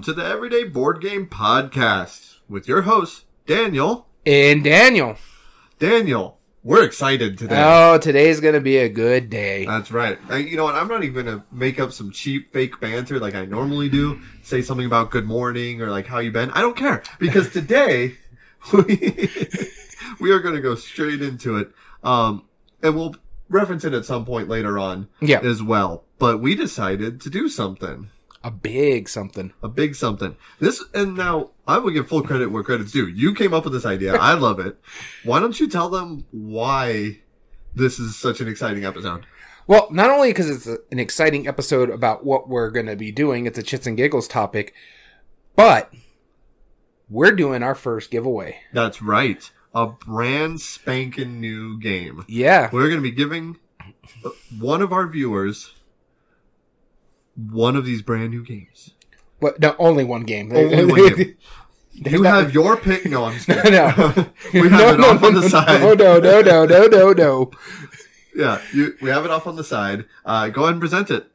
welcome to the Everyday Board Game Podcast with your host, Daniel. And Daniel. Daniel, we're excited today. Oh, today's gonna be a good day. That's right. I, you know what? I'm not even gonna make up some cheap fake banter like I normally do. Say something about good morning or like how you been. I don't care because today we, we are gonna go straight into it. Um, and we'll reference it at some point later on Yeah. as well. But we decided to do something. A big something. a big something. This and now I will give full credit where credit's due. You came up with this idea. I love it. Why don't you tell them why this is such an exciting episode? Well, not only because it's a, an exciting episode about what we're gonna be doing, it's a chits and giggles topic, but we're doing our first giveaway. That's right. A brand spanking new game. Yeah. We're going to be giving uh, one of our viewers one of these brand new games. But no, only one game. Only one game. You not- have your pick. No, I'm just kidding. No. we have no, it no, off on no, the no, side. No, no, no, no, no, no, no. Yeah, you, we have it off on the side. Uh, go ahead and present it.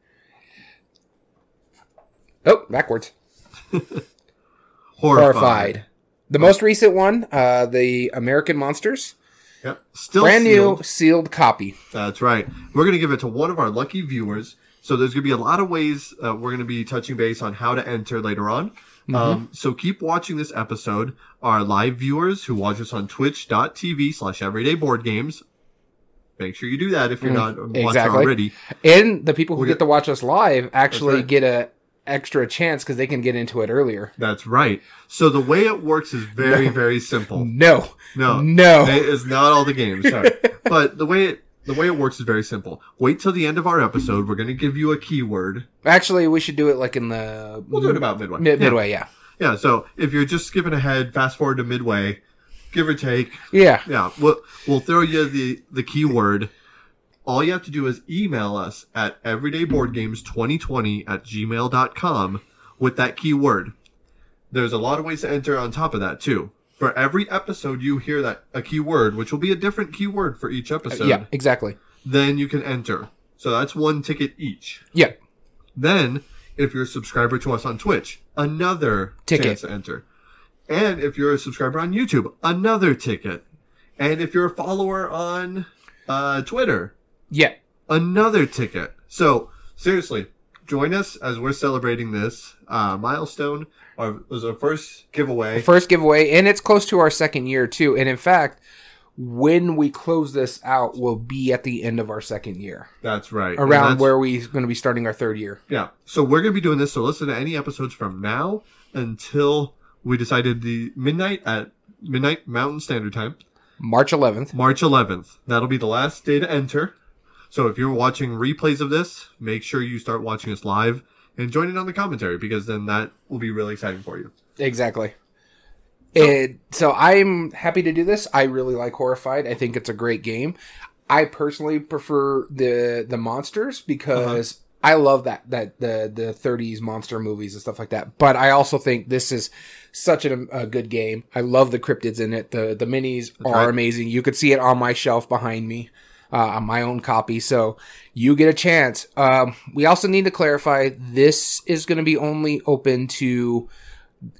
Oh, backwards. Horrified. Horrified. The most recent one, uh, the American Monsters, Yep. Still brand sealed. new sealed copy. That's right. We're going to give it to one of our lucky viewers. So there's going to be a lot of ways uh, we're going to be touching base on how to enter later on. Um, so keep watching this episode. Our live viewers who watch us on twitch.tv slash everyday board games. Make sure you do that if you're not watching exactly. already. And the people who get to watch us live actually right. get a extra chance because they can get into it earlier. That's right. So the way it works is very, very simple. No, No, no. It is not all the games. Sorry. but the way it, the way it works is very simple. Wait till the end of our episode. We're going to give you a keyword. Actually, we should do it like in the We'll do it about midway. mid- Yeah. midway. Yeah, Yeah, so if you're just skipping ahead, fast forward to midway, give or take, yeah. yeah, we'll, we'll throw you the, the keyword. All you have to do is email us at everydayboardgames2020 at gmail.com with that keyword. There's a lot of ways to enter on top of that, too. For every episode you hear that a keyword, which will be a different keyword for each episode, yeah, exactly. then you can enter. So that's one ticket each. Yeah, Then, if you're a subscriber to us on Twitch, another Ticket. chance to enter. And if you're a subscriber on YouTube, another ticket. And if you're a follower on uh, Twitter, yeah. another ticket. So seriously, join us as we're celebrating this uh, milestone. Our, it was our first giveaway. First giveaway, and it's close to our second year too. And in fact, when we close this out, will be at the end of our second year, That's right. Around that's- where we're going to be starting our third year. Yeah. So we're going to be doing this. So listen to any episodes from now until we decided the midnight at midnight Mountain Standard Time. March 11th. March 11th. That'll be the last day to enter. So if you're watching replays of this, make sure you start watching us live and join in on the commentary because then that will be really exciting for you. Exactly. And so I'm happy to do this. I really like Horrified. I think it's a great game. I personally prefer the the monsters because I love that that the the 30s monster movies and stuff like that. But I also think this is such a, a good game. I love the cryptids in it. The the minis are right. amazing. You could see it on my shelf behind me. Uh, on my own copy, so you get a chance. Um, we also need to clarify this is going to be only open to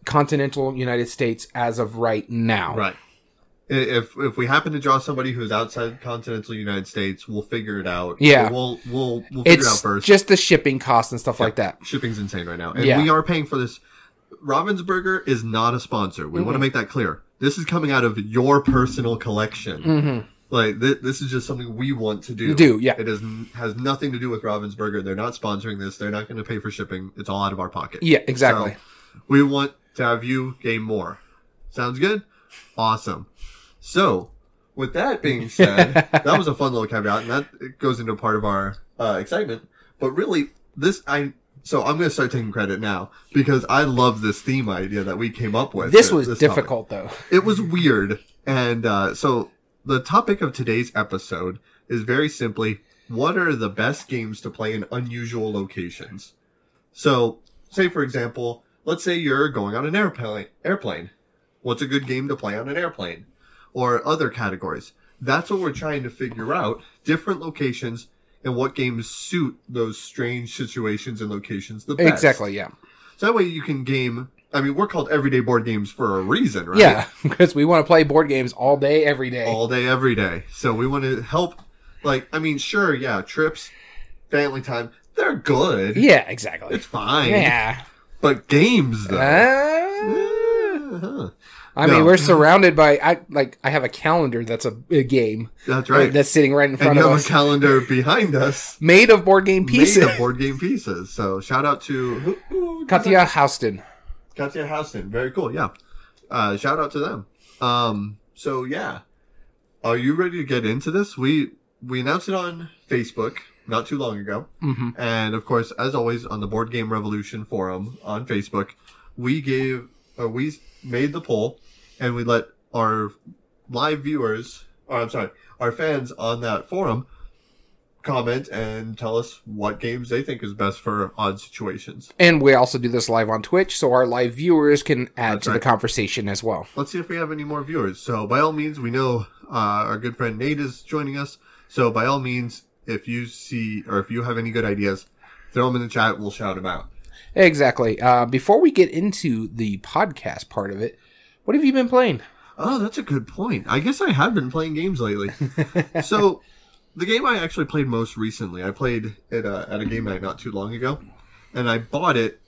continental United States as of right now. Right. If if we happen to draw somebody who's outside continental United States, we'll figure it out. Yeah. We'll we'll we'll figure it out first. just the shipping costs and stuff like that. Shipping's insane right now, and Yeah. we are paying for this. Ravensburger is not a sponsor. We Mm-hmm. want to make that clear. This is coming out of your personal collection. Mm-hmm. Like th- this is just something we want to do. Do, yeah. It is has nothing to do with Ravensburger. They're not sponsoring this. They're not going to pay for shipping. It's all out of our pocket. Yeah, exactly. So, we want to have you game more. Sounds good? Awesome. So, with that being said, that was a fun little caveat, and that goes into part of our uh, excitement. But really, this I so I'm going to start taking credit now because I love this theme idea that we came up with. this was topic. difficult though. It was weird, and uh, so the topic of today's episode is very simply what are the best games to play in unusual locations. So, say for example, let's say you're going on an airplane. Airplane. What's a good game to play on an airplane? Or other categories. That's what we're trying to figure out. Different locations and what games suit those strange situations and locations the best. Exactly, yeah. So that way you can game. I mean, we're called everyday board games for a reason, right? Yeah, because we want to play board games all day, every day. all day, every day. So we want to help. Like, I mean, sure, yeah, trips, family time, they're good. yeah, exactly. It's fine. Yeah. But games, though. Uh, Uh-huh. I No. mean, we're surrounded by. I like. I have a calendar that's a, a game That's right. that's sitting right in and front you of have us, a calendar behind us. made of board game pieces. Made of board game pieces. So shout out to Katya Houston. Katya Houston. Very cool. Yeah. Uh, shout out to them. Um, so yeah, are you ready to get into this? We we announced it on Facebook not too long ago, hmm and of course, as always, on the Board Game Revolution forum on Facebook, we gave or we made the poll, and we let our live viewers, or I'm sorry, our fans on that forum comment and tell us what games they think is best for odd situations. And we also do this live on Twitch, so our live viewers can add That's to the conversation as well. let's see if we have any more viewers. So by all means, we know uh, our good friend Nate is joining us. So by all means, if you see or if you have any good ideas, throw them in the chat. We'll shout them out. Exactly. Uh, before we get into the podcast part of it, what have you been playing? Oh, that's a good point. I guess I have been playing games lately. so the game I actually played most recently, I played it uh, at a game night not too long ago, and I bought it.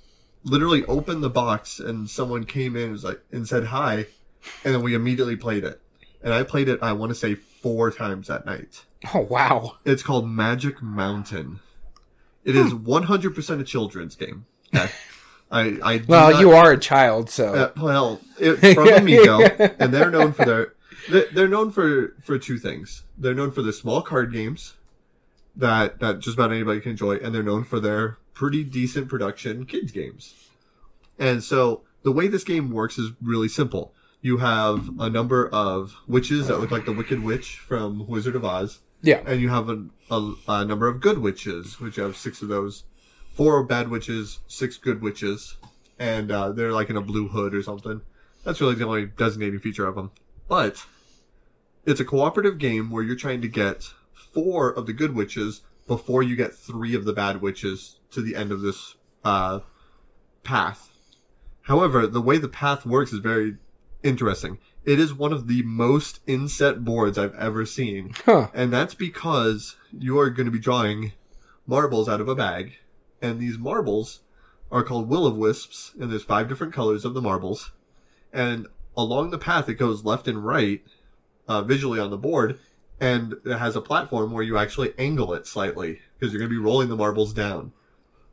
Literally opened the box, and someone came in and was like and said hi, and then we immediately played it. And I played it. I want to say four times that night. Oh wow! It's called Magic Mountain. It is 100% a children's game. I, I Well, not- you are a child, so uh, well, it, from Amigo, and they're known for their they're, they're known for for two things. They're known for their small card games that that just about anybody can enjoy, and they're known for their pretty decent production kids games. And so the way this game works is really simple. You have a number of witches that look like the Wicked Witch from Wizard of Oz yeah. and you have a, a, a number of good witches, which have six of those. Four bad witches, six good witches, and uh, they're like in a blue hood or something. That's really the only designating feature of them. But it's a cooperative game where you're trying to get four of the good witches before you get three of the bad witches to the end of this uh, path. However, the way the path works is very interesting. It is one of the most inset boards I've ever seen. Huh. And that's because you are going to be drawing marbles out of a bag. And these marbles are called will o wisps. And there's five different colors of the marbles. And along the path, it goes left and right, uh, visually on the board. And it has a platform where you actually angle it slightly because you're going to be rolling the marbles down.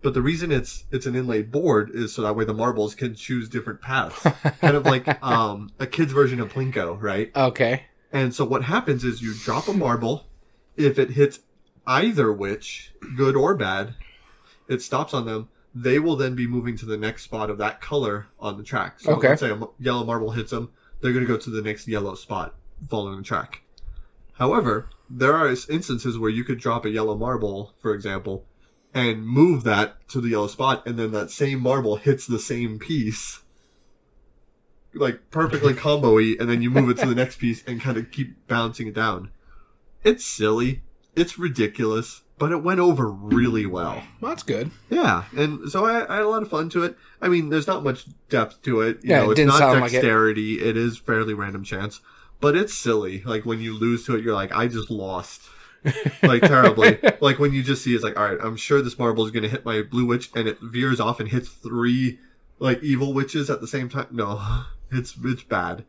But the reason it's it's an inlaid board is so that way the marbles can choose different paths, kind of like um, a kid's version of Plinko, right? Okay. And so what happens is you drop a marble. If it hits either witch, good or bad, it stops on them. They will then be moving to the next spot of that color on the track. So Okay. let's say a yellow marble hits them, they're going to go to the next yellow spot following the track. However, there are instances where you could drop a yellow marble, for example, and move that to the yellow spot, and then that same marble hits the same piece, like perfectly combo-y, and then you move it to the next piece and kind of keep bouncing it down. It's silly, it's ridiculous, but it went over really well. Well, that's good. Yeah, and so I, I had a lot of fun to it. I mean, there's not much depth to it. You Yeah, know, it it's not sound like it. dexterity. it is fairly random chance, but it's silly. Like when you lose to it, you're like, I just lost. like terribly. Like when you just see it's like, all right, I'm sure this marble is going to hit my blue witch, and it veers off and hits three like evil witches at the same time. No, it's it's bad.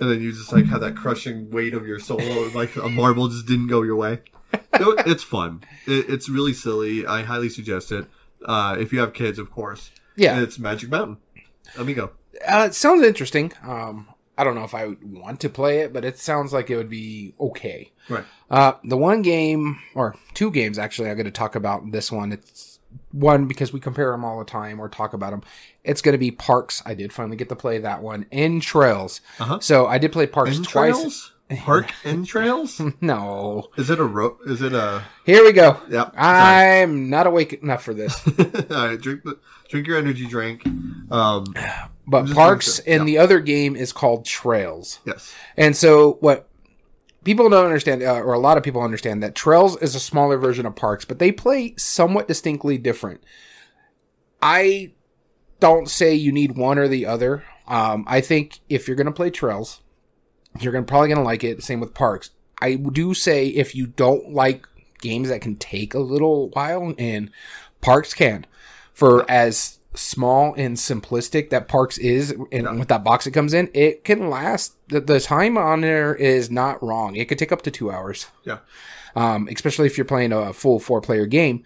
And then you just like have that crushing weight of your soul, like a marble just didn't go your way. It- it's fun. It, it's really silly. I highly suggest it. Uh, if you have kids, of course. Yeah. It's Magic Mountain. Amigo. Uh, it sounds interesting. Um, I don't know if I would want to play it, but it sounds like it would be okay. Right. Uh, the one game, or two games actually, I'm going to talk about this one. It's one because we compare them all the time or talk about them. It's going to be Parks. I did finally get to play that one. In Trails. Uh-huh. So I did play Parks twice. Entrails? Park entrails? No. Is it a rope? Is it a? Here we go. Yep. I'm not awake enough for this. All right, drink the, drink your energy drink. Um, But Parks say, and the other game is called Trails. yes. And so what people don't understand, uh, or a lot of people understand, that Trails is a smaller version of Parks, but they play somewhat distinctly different. I don't say you need one or the other. Um, I think if you're going to play Trails, you're gonna, probably going to like it. Same with Parks. I do say if you don't like games that can take a little while, and Parks can, for as small and simplistic that Parks is, and with that box it comes in, it can last. The, the time on there is not wrong. It could take up to two hours Yeah. um, especially if you're playing a full four player game.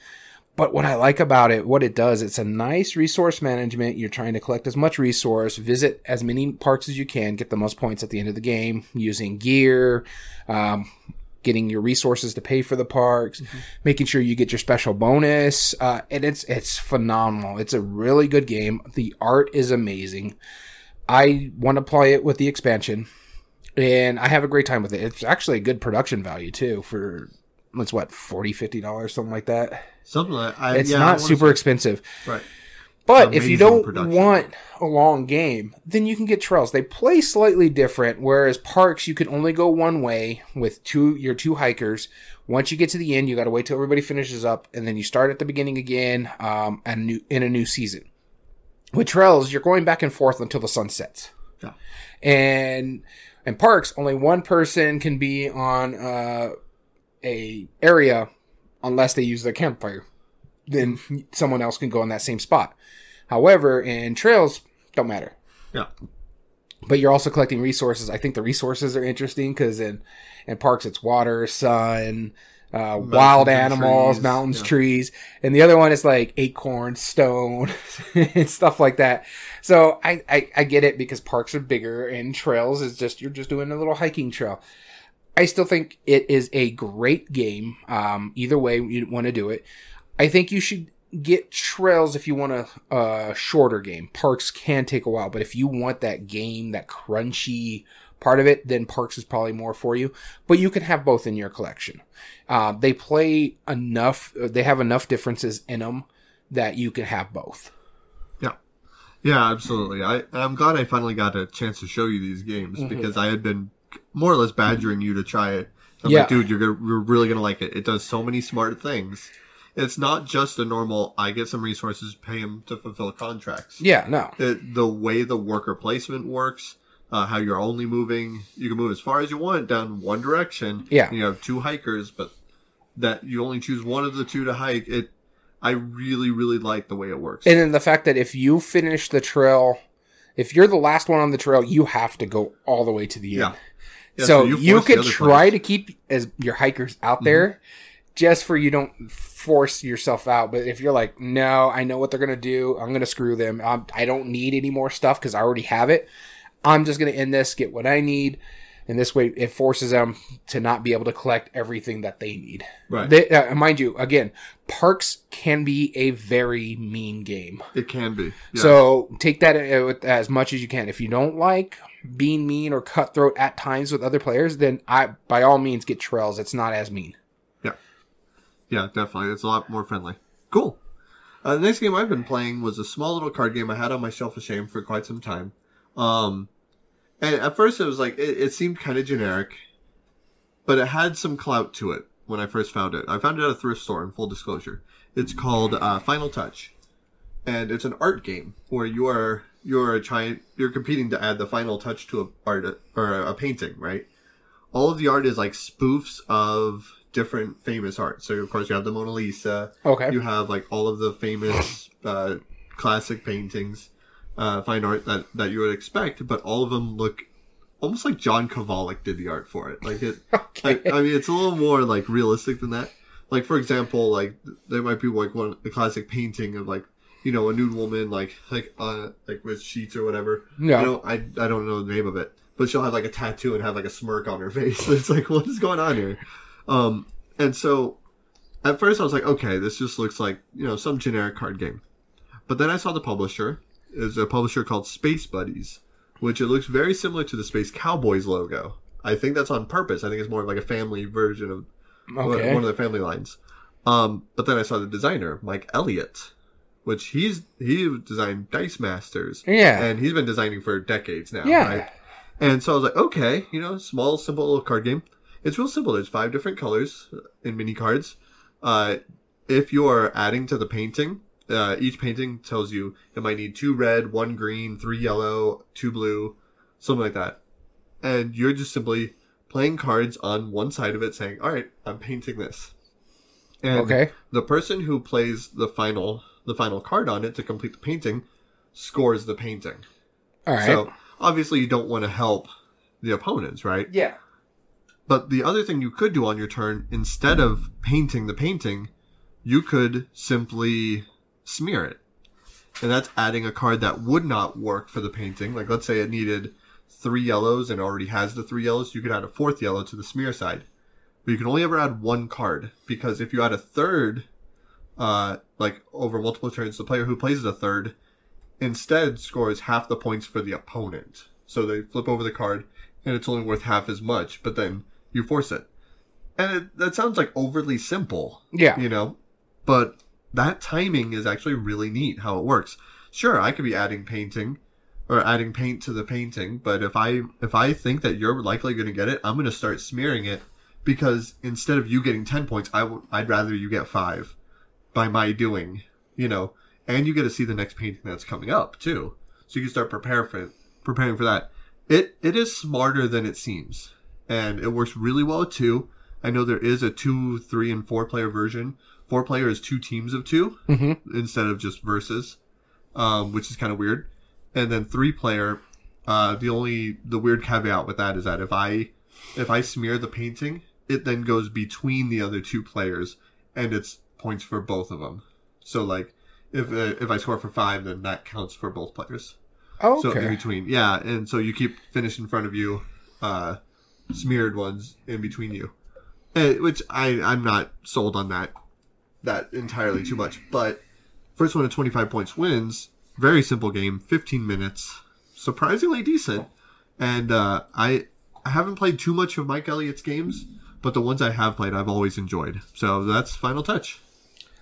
But what I like about it, what it does, it's a nice resource management. You're trying to collect as much resource, visit as many parks as you can, get the most points at the end of the game using gear, um, getting your resources to pay for the parks, making sure you get your special bonus. Uh, and it's, it's phenomenal. It's a really good game. The art is amazing. I want to play it with the expansion and I have a great time with it. It's actually a good production value too for it's what 40 50 dollars something like that. Something like I, It's yeah, not super say- expensive. right. But if you don't production. want a long game, then you can get trails. They play slightly different, whereas parks you can only go one way with two your two hikers. Once you get to the end, you got to wait till everybody finishes up, and then you start at the beginning again, um, and new in a new season. With trails, you're going back and forth until the sun sets. Yeah. And and parks, only one person can be on uh, a area unless they use their campfire. Then someone else can go in that same spot. However, in trails, don't matter. Yeah. But you're also collecting resources. I think the resources are interesting because in in parks it's water, sun, uh, wild animals, trees, mountains, yeah. trees, and the other one is like acorn, stone, and stuff like that. So I, I I get it because parks are bigger and trails is just you're just doing a little hiking trail. I still think it is a great game. Um, either way you want to do it. I think you should get trails if you want a, a shorter game. Parks can take a while, but if you want that game, that crunchy part of it, then Parks is probably more for you. But you can have both in your collection. Uh, they play enough, they have enough differences in them that you can have both. Yeah. Yeah, absolutely. I, I'm glad I finally got a chance to show you these games Mm-hmm. because I had been more or less badgering you to try it. I'm Yeah. like, dude, you're, gonna, you're really going to like it. It does so many smart things. It's not just a normal, I get some resources, pay them to fulfill contracts. Yeah, no. It, the way the worker placement works, uh, how you're only moving, you can move as far as you want down one direction. Yeah. You have two hikers, but that you only choose one of the two to hike. It, I really, really like the way it works. And then the fact that if you finish the trail, if you're the last one on the trail, you have to go all the way to the end. Yeah. Yeah, so, you you, force could try players. Mm-hmm. to keep as your hikers out there, just for you don't force yourself out. But if you're like, no, I know what they're gonna do. I'm gonna screw them. I'm, I don't need any more stuff because I already have it. I'm just gonna end this, get what I need, and this way it forces them to not be able to collect everything that they need. Right. They, uh, mind you, again, parks can be a very mean game. It can be. Yeah. So take that uh, as much as you can. If you don't like being mean or cutthroat at times with other players, then I by all means get trails. It's not as mean. Yeah, definitely. It's a lot more friendly. Cool. Uh, the next game I've been playing was a small little card game I had on my shelf of shame for quite some time. Um, and at first it was like it, it seemed kind of generic, but it had some clout to it when I first found it. I found it at a thrift store. In full disclosure, it's called uh, Final Touch, and it's an art game where you are you're trying you're competing to add the final touch to a art or a painting, right? all of the art is like spoofs of different famous art. So of course you have the Mona Lisa. Okay. You have like all of the famous uh, classic paintings, uh, fine art that that you would expect, but all of them look almost like John Kovalic did the art for it. Like it. Okay. I, I mean, it's a little more like realistic than that. Like for example, like there might be like one a classic painting of like you know a nude woman like like uh like with sheets or whatever. No. I don't I, I don't know the name of it, but she'll have like a tattoo and have like a smirk on her face. it's like what is going on here? Um, and so at first I was like, okay, this just looks like you know some generic card game. But then I saw the publisher is a publisher called Space Buddies, which it looks very similar to the Space Cowboys logo. I think that's on purpose. I think it's more like a family version of Okay. one of the family lines. Um, but then I saw the designer, Mike Elliott, which he's he designed Dice Masters. Yeah. And he's been designing for decades now. Yeah. Right? And so I was like, okay, you know, small, simple little card game. It's real simple. There's five different colors in mini cards. Uh, if you are adding to the painting, Uh, each painting tells you it might need two red, one green, three yellow, two blue, something like that. And you're just simply playing cards on one side of it saying, all right, I'm painting this. And Okay. the person who plays the final the final card on it to complete the painting scores the painting. All right. So obviously you don't want to help the opponents, right? yeah. But the other thing you could do on your turn, instead of painting the painting, you could simply smear it. And that's adding a card that would not work for the painting. Like let's say it needed three yellows and already has the three yellows, you could add a fourth yellow to the smear side. But you can only ever add one card because if you add a third, uh, like over multiple turns, the player who plays the third instead scores half the points for the opponent. So they flip over the card and it's only worth half as much, but then you force it. And it, that sounds like overly simple, Yeah. you know, but that timing is actually really neat how it works. Sure, I could be adding painting or adding paint to the painting, but if I if I think that you're likely going to get it, I'm going to start smearing it because instead of you getting 10 points, I w- I'd rather you get 5 by my doing, you know, and you get to see the next painting that's coming up too. So you can start prepare for preparing for that. It it is smarter than it seems, and it works really well at two. I know there is a two, three, and four player version. Four player is two teams of 2 Mm-hmm. instead of just versus, um, which is kind of weird. And then three player, uh, the only the weird caveat with that is that if I if I smear the painting, it then goes between the other two players, and it's points for both of them. So like if uh, if I score for five, then that counts for both players. Okay. So in between, yeah, and so you keep finish in front of you, uh, smeared ones in between you, Eh, which I I'm not sold on that that entirely too much. But first one at 25 points wins. Very simple game, 15 minutes, surprisingly decent, and uh, I I haven't played too much of Mike Elliott's games, but the ones I have played, I've always enjoyed. So that's Final Touch.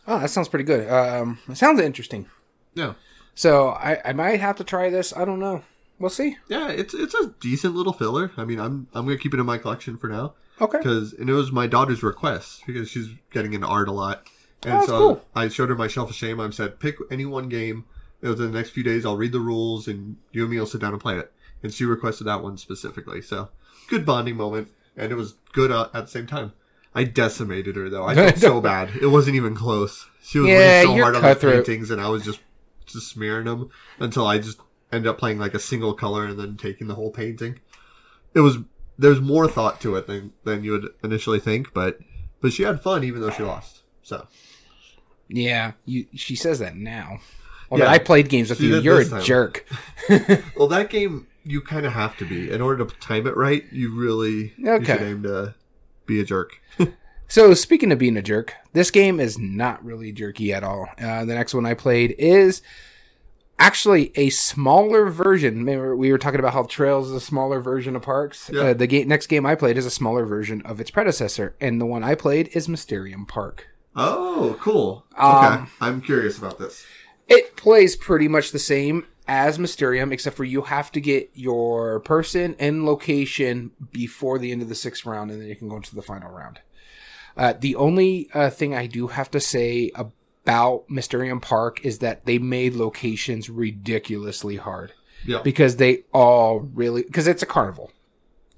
oh, that sounds pretty good. Um, it sounds interesting. Yeah. So I, I might have to try this. I don't know. We'll see. Yeah, it's it's a decent little filler. I mean, I'm I'm gonna keep it in my collection for now. Okay. because and it was my daughter's request because she's getting into art a lot, and Oh, so cool. I showed her my shelf of shame. I said, pick any one game. Within the next few days, I'll read the rules, and you and me will sit down and play it. And she requested that one specifically. So good bonding moment, and it was good uh, at the same time. I decimated her though. I felt so bad. It wasn't even close. She was Yeah, so hard on the paintings, and I was just just smearing them until I just ended up playing like a single color and then taking the whole painting. It was there's more thought to it than than you would initially think, but but she had fun even though she lost. So Yeah, you. She says that now. Well, Yeah. I played games with you. You're a time. jerk. well, that game you kind of have to be in order to time it right. You really you Okay. should aim to be a jerk. So speaking of being a jerk, this game is not really jerky at all. Uh, the next one I played is actually a smaller version. Remember we were talking about how Trails is a smaller version of Parks. Yeah. Uh, the game next game I played is a smaller version of its predecessor, and the one I played is Mysterium Park. Oh, cool. Okay, Um, I'm curious about this. It plays pretty much the same as Mysterium, except for you have to get your person and location before the end of the sixth round, and then you can go into the final round. Uh, the only uh, thing I do have to say about Mysterium Park is that they made locations ridiculously hard Yeah. because they all really because it's a carnival.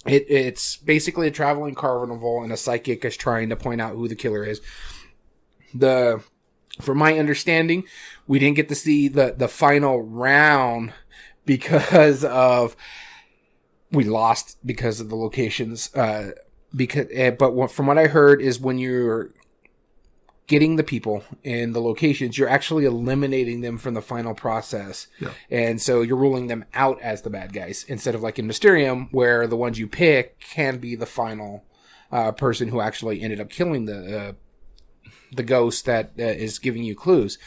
It, it's basically a traveling carnival, and a psychic is trying to point out who the killer is. The, from my understanding, we didn't get to see the the final round because of we lost because of the locations. Uh, because eh, but from what I heard is when you're getting the people and the locations, you're actually eliminating them from the final process. Yeah. And so you're ruling them out as the bad guys instead of like in Mysterium, where the ones you pick can be the final uh, person who actually ended up killing the uh, the ghost that uh, is giving you clues.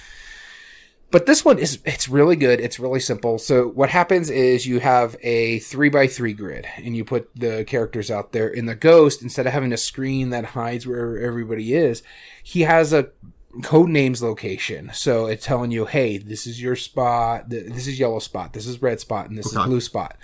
But this one is it's really good. It's really simple. So what happens is you have a three by three grid and you put the characters out there. In the ghost, instead of having a screen that hides where everybody is, he has a Codenames location. So it's telling you, hey, this is your spot, this is yellow spot, this is red spot, and this Okay. is blue spot.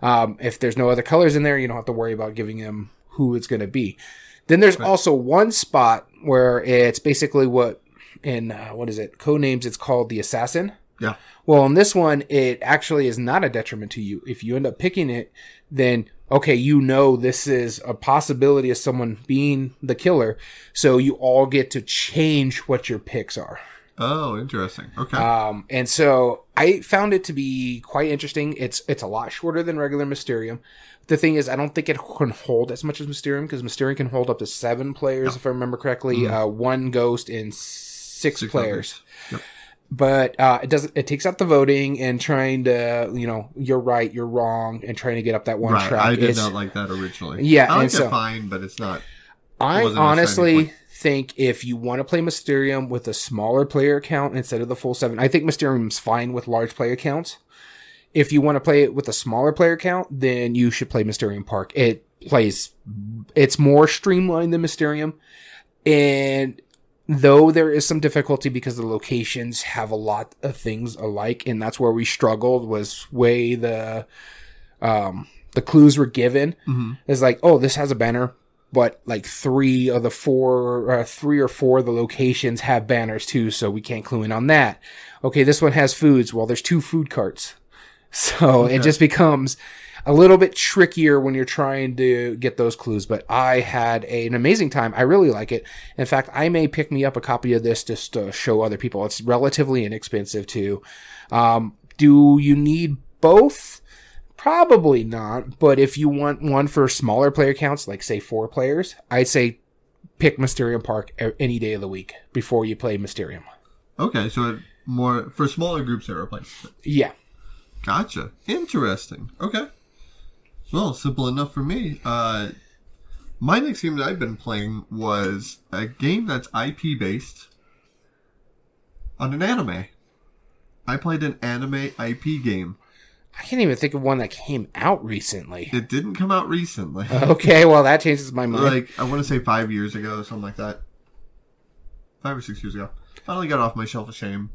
Um, if there's no other colors in there, you don't have to worry about giving him who it's going to be. Then there's also one spot where it's basically what in uh, what is it? Codenames. It's called the assassin. Yeah. Well, in this one, it actually is not a detriment to you. If you end up picking it, then okay, you know this is a possibility of someone being the killer. So you all get to change what your picks are. Oh, interesting. Okay. Um, and so I found it to be quite interesting. It's it's a lot shorter than regular Mysterium. The thing is, I don't think it can hold as much as Mysterium because Mysterium can hold up to seven players, if I remember correctly. Uh, one ghost and six, Six players. Yep. But uh, it doesn't. It takes out the voting and trying to, you know, you're right, you're wrong, and trying to get up that one Right. track. I did It's- not like that originally. Yeah, I like so- it fine, but it's not. I wasn't a shining honestly think if you want to play Mysterium with a smaller player count instead of the full seven, I think Mysterium's fine with large player counts. If you want to play it with a smaller player count, then you should play Mysterium Park. It plays, it's more streamlined than Mysterium. And though there is some difficulty because the locations have a lot of things alike, and that's where we struggled was way the, um, the clues were given Mhm. is like, oh, this has a banner, but like three of the four, uh, three or four of the locations have banners too, so we can't clue in on that. Okay, this one has foods. Well, there's two food carts, so it just becomes a little bit trickier when you're trying to get those clues. But I had a, an amazing time. I really like it. In fact, I may pick me up a copy of this just to show other people. It's relatively inexpensive too. Um, do you need both? Probably not, but if you want one for smaller player counts, like say four players, I'd say pick Mysterium Park any day of the week before you play Mysterium. Okay, so more for smaller groups it replaces it. Yeah. Gotcha. Interesting. Okay. Well, simple enough for me. Uh, my next game that I've been playing was a game that's IP based on an anime. I played an anime IP game. I can't even think of one that came out recently. It didn't come out recently. Okay, well that changes my mind. like I want to say five years ago, something like that. Five or six years ago. Finally got off my shelf of shame.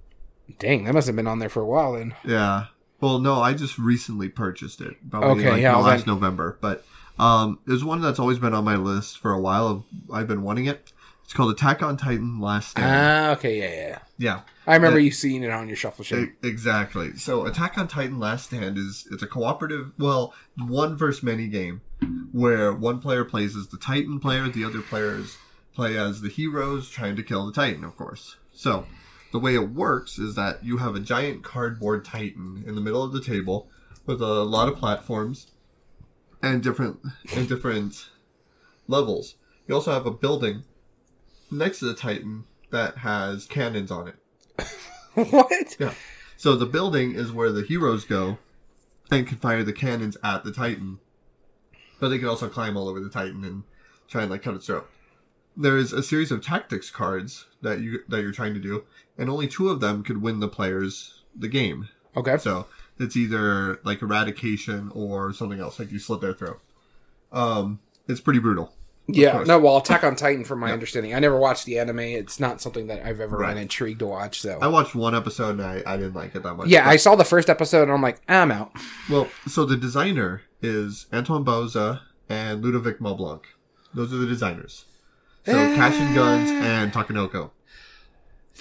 Dang, that must have been on there for a while then. Yeah. Well, no, I just recently purchased it. Probably Okay, like yeah, last November. But um, there's one that's always been on my list for a while. Of, I've been wanting it. It's called Attack on Titan Last Stand. Ah, okay, yeah, yeah. yeah, I remember Uh, you seeing it on your shuffle sheet. exactly. So Attack on Titan Last Stand is it's a cooperative, well, one versus many game where one player plays as the Titan player, the other players play as the heroes trying to kill the Titan, of course. So the way it works is that you have a giant cardboard Titan in the middle of the table with a lot of platforms and different and different levels. You also have a building next to the Titan that has cannons on it. what? Yeah. So the building is where the heroes go and can fire the cannons at the Titan. But they can also climb all over the Titan and try and like cut its throat. There is a series of tactics cards that you that you're trying to do, and only two of them could win the players the game. Okay. So it's either like eradication or something else, like you slit their throat. Um, it's pretty brutal. Yeah, no, well, Attack on Titan, from my Yeah. understanding, I never watched the anime. It's not something that I've ever Right. been intrigued to watch. So, I watched one episode and I, I didn't like it that much. yeah, but- I saw the first episode and I'm like, I'm out. Well, so the designer is Antoine Bauza and Ludovic Maublanc. Those are the designers. So Cash and Guns and Takenoko.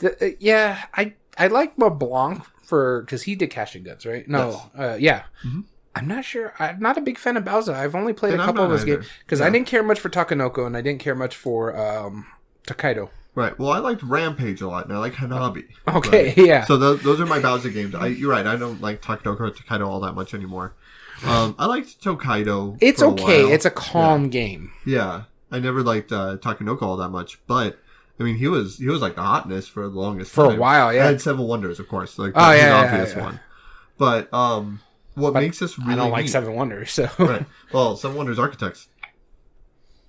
Th- uh, yeah, I I like LeBlanc for because he did Cash and Guns, right? No, uh, yeah. Mhm. I'm not sure. I'm not a big fan of Bauza. I've only played And a couple of his games because I didn't care much for Takenoko and I didn't care much for um, Tokaido. Right. Well, I liked Rampage a lot, and I like Hanabi. Okay, Right. yeah. So those, those are my Bauza games. I, you're right. I don't like Takanoko or Tokaido all that much anymore. Um, I liked Tokaido. it's okay. while. It's a calm game. yeah. I never liked uh, Takenoko all that much, but I mean, he was he was like the hotness for the longest For a time. while, yeah. I had Seven Wonders, of course, like Oh, the, yeah, yeah, obvious yeah. one. But um, what But makes this really I don't like neat- Seven Wonders, so right. Well, Seven Wonders Architects,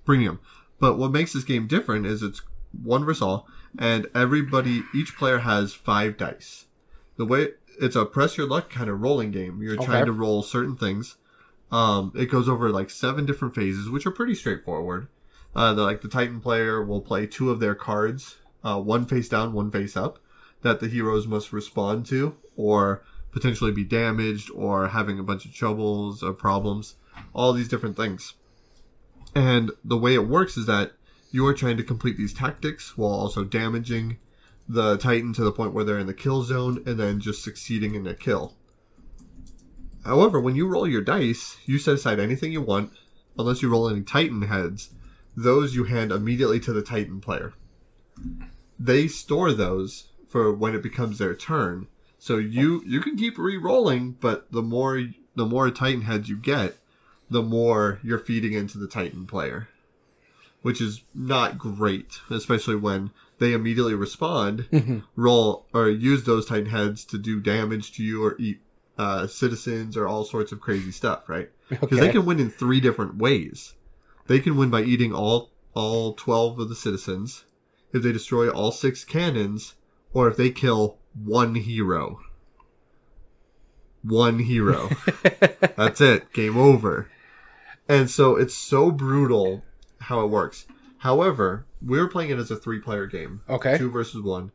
premium. But what makes this game different is it's one versus all, and everybody, each player has five dice. The way it's a press your luck kind of rolling game. You're Okay. trying to roll certain things. Um, it goes over like seven different phases, which are pretty straightforward. Uh, the, like the Titan player will play two of their cards, uh, one face down, one face up, that the heroes must respond to, or potentially be damaged, or having a bunch of troubles or problems. All these different things. And the way it works is that you are trying to complete these tactics while also damaging the Titan to the point where they're in the kill zone and then just succeeding in a kill. However, when you roll your dice, you set aside anything you want, unless you roll any Titan heads. Those you hand immediately to the Titan player. They store those for when it becomes their turn. So you you can keep re-rolling, but the more the more Titan heads you get, the more you're feeding into the Titan player, which is not great, especially when they immediately respond, roll or use those Titan heads to do damage to you or eat uh, citizens or all sorts of crazy stuff, right? Because they can win in three different ways. They can win by eating all all twelve of the citizens, if they destroy all six cannons, or if they kill one hero. One hero. That's it. Game over. And so it's so brutal how it works. However, we were playing it as a three player game. Okay. Two versus one.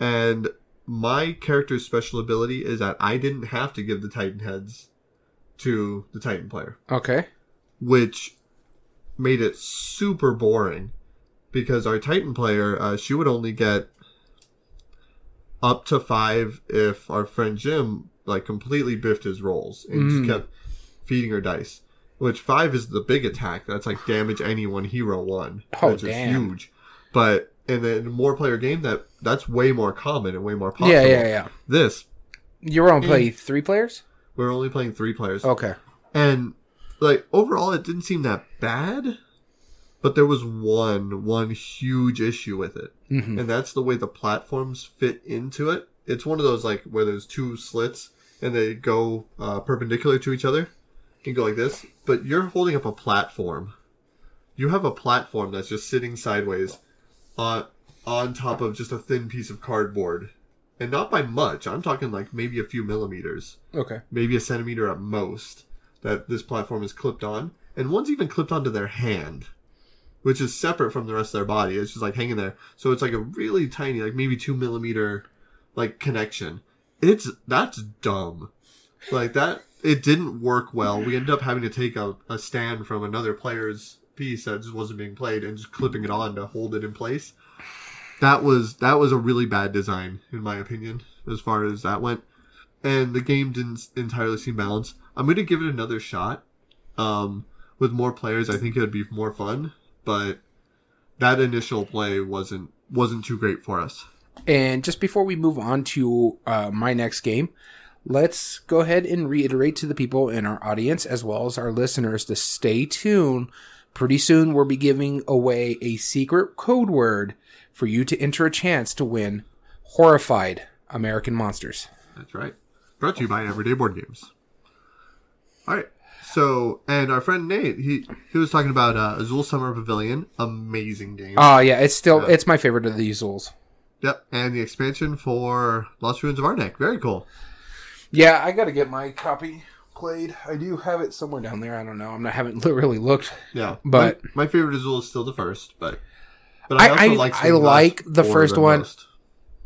And my character's special ability is that I didn't have to give the Titan heads to the Titan player, Okay. which made it super boring because our Titan player, uh, she would only get up to five if our friend Jim like completely biffed his rolls and Mm. just kept feeding her dice. Which five is the big attack. That's like damage anyone hero one. Oh, which is damn. huge. But in a more player game, that that's way more common and way more possible. Yeah, yeah, yeah. This You were only playing three players? we're only playing three players, Okay. and like overall, it didn't seem that bad. But there was one one huge issue with it, hmm and that's the way the platforms fit into it. It's one of those like where there's two slits and they go uh, perpendicular to each other. You can go like this, but you're holding up a platform. You have a platform that's just sitting sideways on on top of just a thin piece of cardboard, and not by much. I'm talking like maybe a few millimeters, Okay. maybe a centimeter at most. That this platform is clipped on, and one's even clipped onto their hand which is separate from the rest of their body. It's just like hanging there. So it's like a really tiny, like maybe two millimeter, like connection. It's that's dumb. Like that, it didn't work well. We ended up having to take a, a stand from another player's piece that just wasn't being played and just clipping it on to hold it in place. That was that was a really bad design, in my opinion, as far as that went. And the game didn't entirely seem balanced. I'm going to give it another shot. Um, with more players, I think it would be more fun but that initial play wasn't wasn't too great for us. And just before we move on to uh, my next game, let's go ahead and reiterate to the people in our audience as well as our listeners to stay tuned. Pretty soon, we'll be giving away a secret code word for you to enter a chance to win Horrified American Monsters. That's right. Brought to you by Everyday Board Games. All right. So, and our friend Nate, he he was talking about uh, Azul Summer Pavilion, amazing game. Oh, yeah, it's still, Yeah. it's my favorite of the Azuls. yep, and the expansion for Lost Ruins of Arnak, very cool. Yeah, I got to get my copy played. I do have it somewhere down there. I don't know. I'm not, haven't really looked. Yeah, But- my, my favorite Azul is still the first, but but I- I- like I Stained like the first one. most.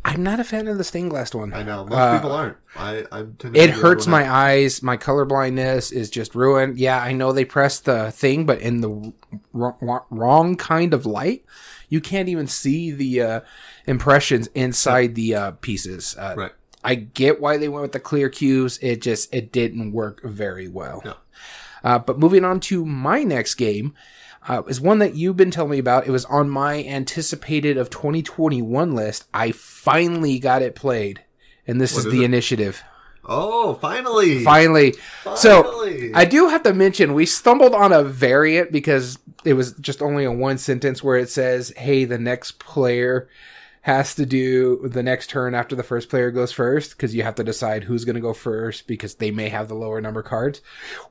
I'm not a fan of the stained glass one. I know most Uh, people aren't. I I tend to It hurts my out. eyes. My color blindness is just ruined. Yeah, I know they press the thing, but in the wrong, wrong kind of light, you can't even see the uh, impressions inside the uh, pieces. Uh, Right. I get why they went with the clear cues. It just it didn't work very well. Yeah. Uh, but moving on to my next game uh, is one that you've been telling me about. It was on my anticipated of 2021 list. I finally got it played, and this is is the it? initiative. Oh, finally! Finally, so I do have to mention we stumbled on a variant because it was just only a one sentence where it says, "Hey, the next player." Has to do the next turn after the first player goes first because you have to decide who's going to go first because they may have the lower number cards.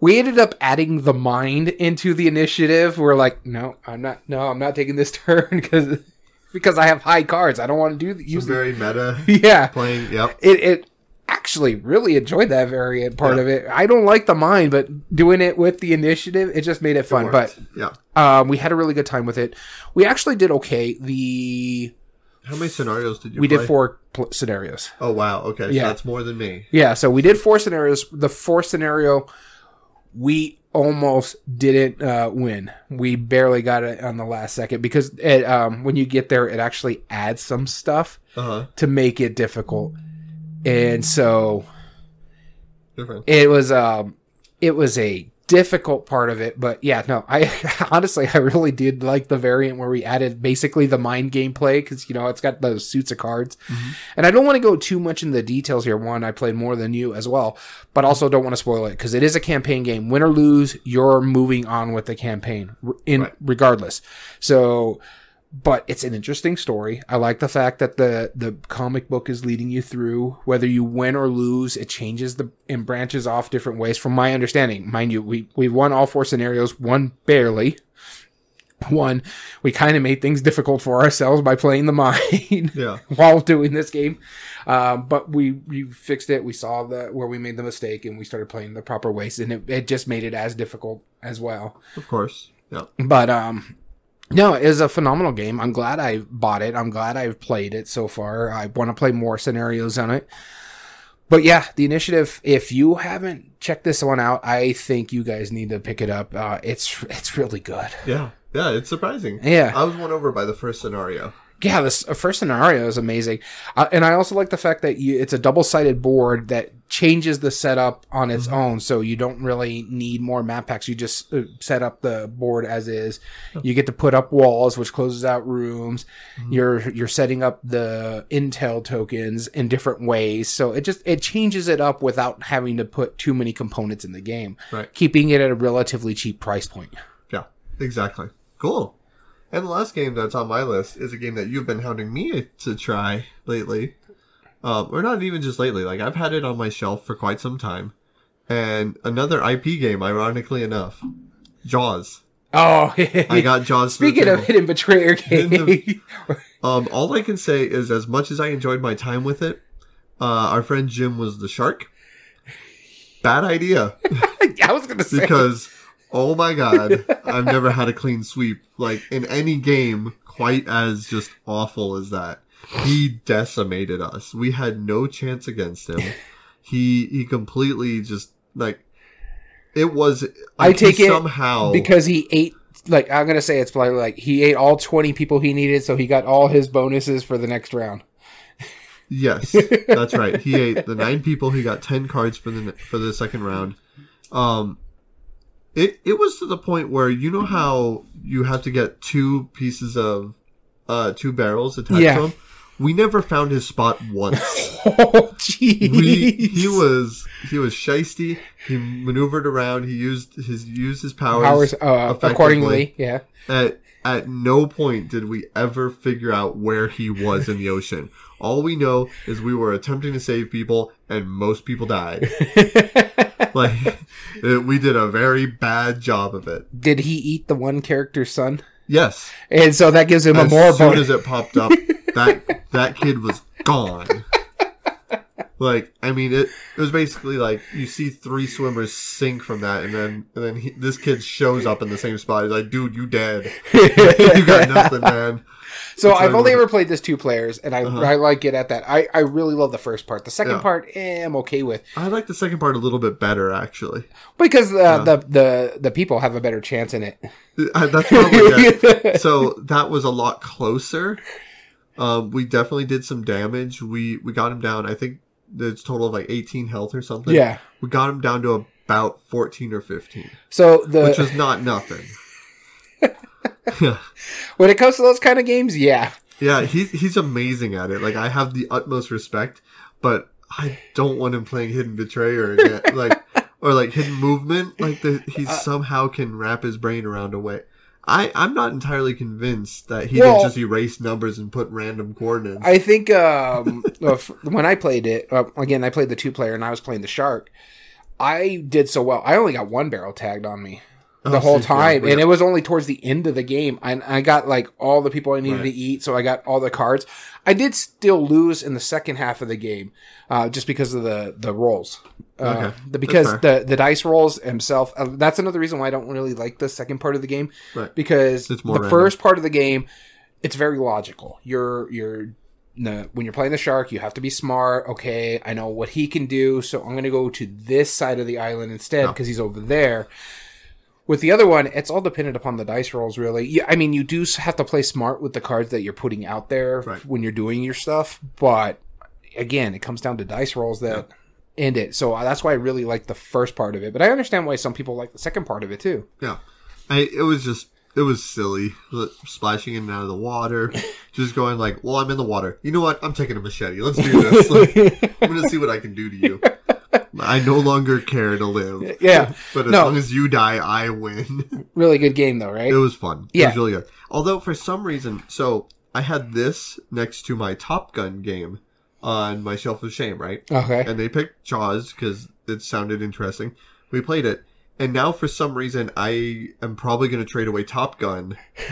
We ended up adding the mind into the initiative. We're like, no, I'm not. No, I'm not taking this turn because because I have high cards. I don't want to do Some use. very meta yeah, playing. Yep. it it actually really enjoyed that variant part Yeah. of it. I don't like the mind, but doing it with the initiative, it just made it fun. Worked. but yeah. um, we had a really good time with it. We actually did okay. The How many scenarios did you? we play? did four pl- scenarios. Oh wow. Okay. Yeah. So that's more than me. Yeah, so we did four scenarios. The fourth scenario we almost didn't uh, win. We barely got it on the last second because it, um, when you get there, it actually adds some stuff Uh huh. to make it difficult, and so Different. it was um, it was a difficult part of it. But yeah, no, I honestly I really did like the variant where we added basically the mind gameplay because you know it's got those suits of cards, mm-hmm. and I don't want to go too much into the details here. One, I played more than you as well, but also don't want to spoil it because it is a campaign game. Win or lose, you're moving on with the campaign in Right. regardless. So. But it's an interesting story. I like the fact that the the comic book is leading you through whether you win or lose. It changes the and branches off different ways. From my understanding, mind you, we we won all four scenarios. One barely. One, we kind of made things difficult for ourselves by playing the mine Yeah. while doing this game. Um, but we, we fixed it. We saw that where we made the mistake and we started playing the proper ways and it, it just made it as difficult as well. Of course. Yeah. But, um, no, it was a phenomenal game. I'm glad I bought it. I'm glad I've played it so far. I want to play more scenarios on it. But yeah, the initiative. If you haven't checked this one out, I think you guys need to pick it up. Uh, it's it's really good. Yeah. Yeah. It's surprising. Yeah. I was won over by the first scenario. Yeah, this uh, first scenario is amazing, uh, and I also like the fact that you, it's a double-sided board that changes the setup on its own, so you don't really need more map packs. You just uh, set up the board as is. You get to put up walls, which closes out rooms. You're you're setting up the intel tokens in different ways, so it just it changes it up without having to put too many components in the game, Right. keeping it at a relatively cheap price point. Yeah. Exactly. Cool. And the last game that's on my list is a game that you've been hounding me to try lately. Um, or not even just lately. Like I've had it on my shelf for quite some time. And another IP game, ironically enough, Jaws. Oh, I got Jaws. Speaking of hidden betrayer game, the- Um, all I can say is, as much as I enjoyed my time with it, uh, our friend Jim was the shark. Bad idea I was gonna say because, oh my god, I've never had a clean sweep like in any game quite as just awful as that. He decimated us. We had no chance against him. He he completely just like it was. I like, he take it somehow because he ate. Like I'm gonna say, it's probably like he ate all 20 people he needed, so he got all his bonuses for the next round. Yes, that's right. He ate the nine people. He got ten cards for the for the second round. Um, it it was to the point where you know how you have to get two pieces of uh two barrels attached Yeah. to him. We never found his spot once. Oh, jeez. he was he was shisty. He maneuvered around. He used his used his powers. powers uh, accordingly. Yeah. At at no point did we ever figure out where he was in the ocean. All we know is we were attempting to save people, and most people died. like we did a very bad job of it. Did he eat the one character's son? Yes, And so that gives him as a more As soon bonus. as it popped up, that that kid was gone. Like I mean, it, it was basically like you see three swimmers sink from that, and then and then he, this kid shows up in the same spot. He's like, "Dude, you dead? you got nothing, man." So It's I've like- only ever played this two players, and I, Uh-huh. I like it at that. I, I really love the first part. The second Yeah. part, eh, I'm okay with I like the second part a little bit better, actually. because uh, the the the people have a better chance in it. Uh, That's probably it. So that was a lot closer. Um, we definitely did some damage. We we got him down. I think it's total of like 18 health or something. Yeah. we got him down to about 14 or 15, So the which was not nothing. when it comes to those kind of games, yeah, yeah, he's he's amazing at it. Like I have the utmost respect, but I don't want him playing Hidden Betrayer again. like or like Hidden Movement. Like the, he Uh, somehow can wrap his brain around a way. I I'm not entirely convinced that he Well- didn't just erase numbers and put random coordinates. I think um, when I played it uh, again, I played the two player and I was playing the shark. I did so well. I only got one barrel tagged on me the Oh, whole so, time, and it was only towards the end of the game. And I got like all the people I needed Right. to eat, so I got all the cards. I did still lose in the second half of the game, uh, just because of the the rolls. Uh, Okay. the, because the the dice rolls himself. Uh, that's another reason why I don't really like the second part of the game. Right. Because It's the random. first part of the game, it's very logical. You're you're no, when you're playing the shark, you have to be smart. Okay, I know what he can do, so I'm going to go to this side of the island instead Yeah. because he's over there. With the other one, it's all dependent upon the dice rolls, really. Yeah, I mean, you do have to play smart with the cards that you're putting out there Right. when you're doing your stuff, but again, it comes down to dice rolls that end it. So uh, that's why I really like the first part of it, but I understand why some people like the second part of it too. Yeah, I, it was just it was silly, splashing in and out of the water, just going like, "Well, I'm in the water. You know what? I'm taking a machete. Let's do this. Like, I'm gonna see what I can do to you. I no longer care to live. Yeah. but as No. long as you die, I win. really good game though, right? It was fun. It Yeah. was really good. Although for some reason, so I had this next to my Top Gun game on my shelf of shame, right? Okay. and they picked Jaws because it sounded interesting. We played it, and now for some reason I am probably going to trade away Top Gun.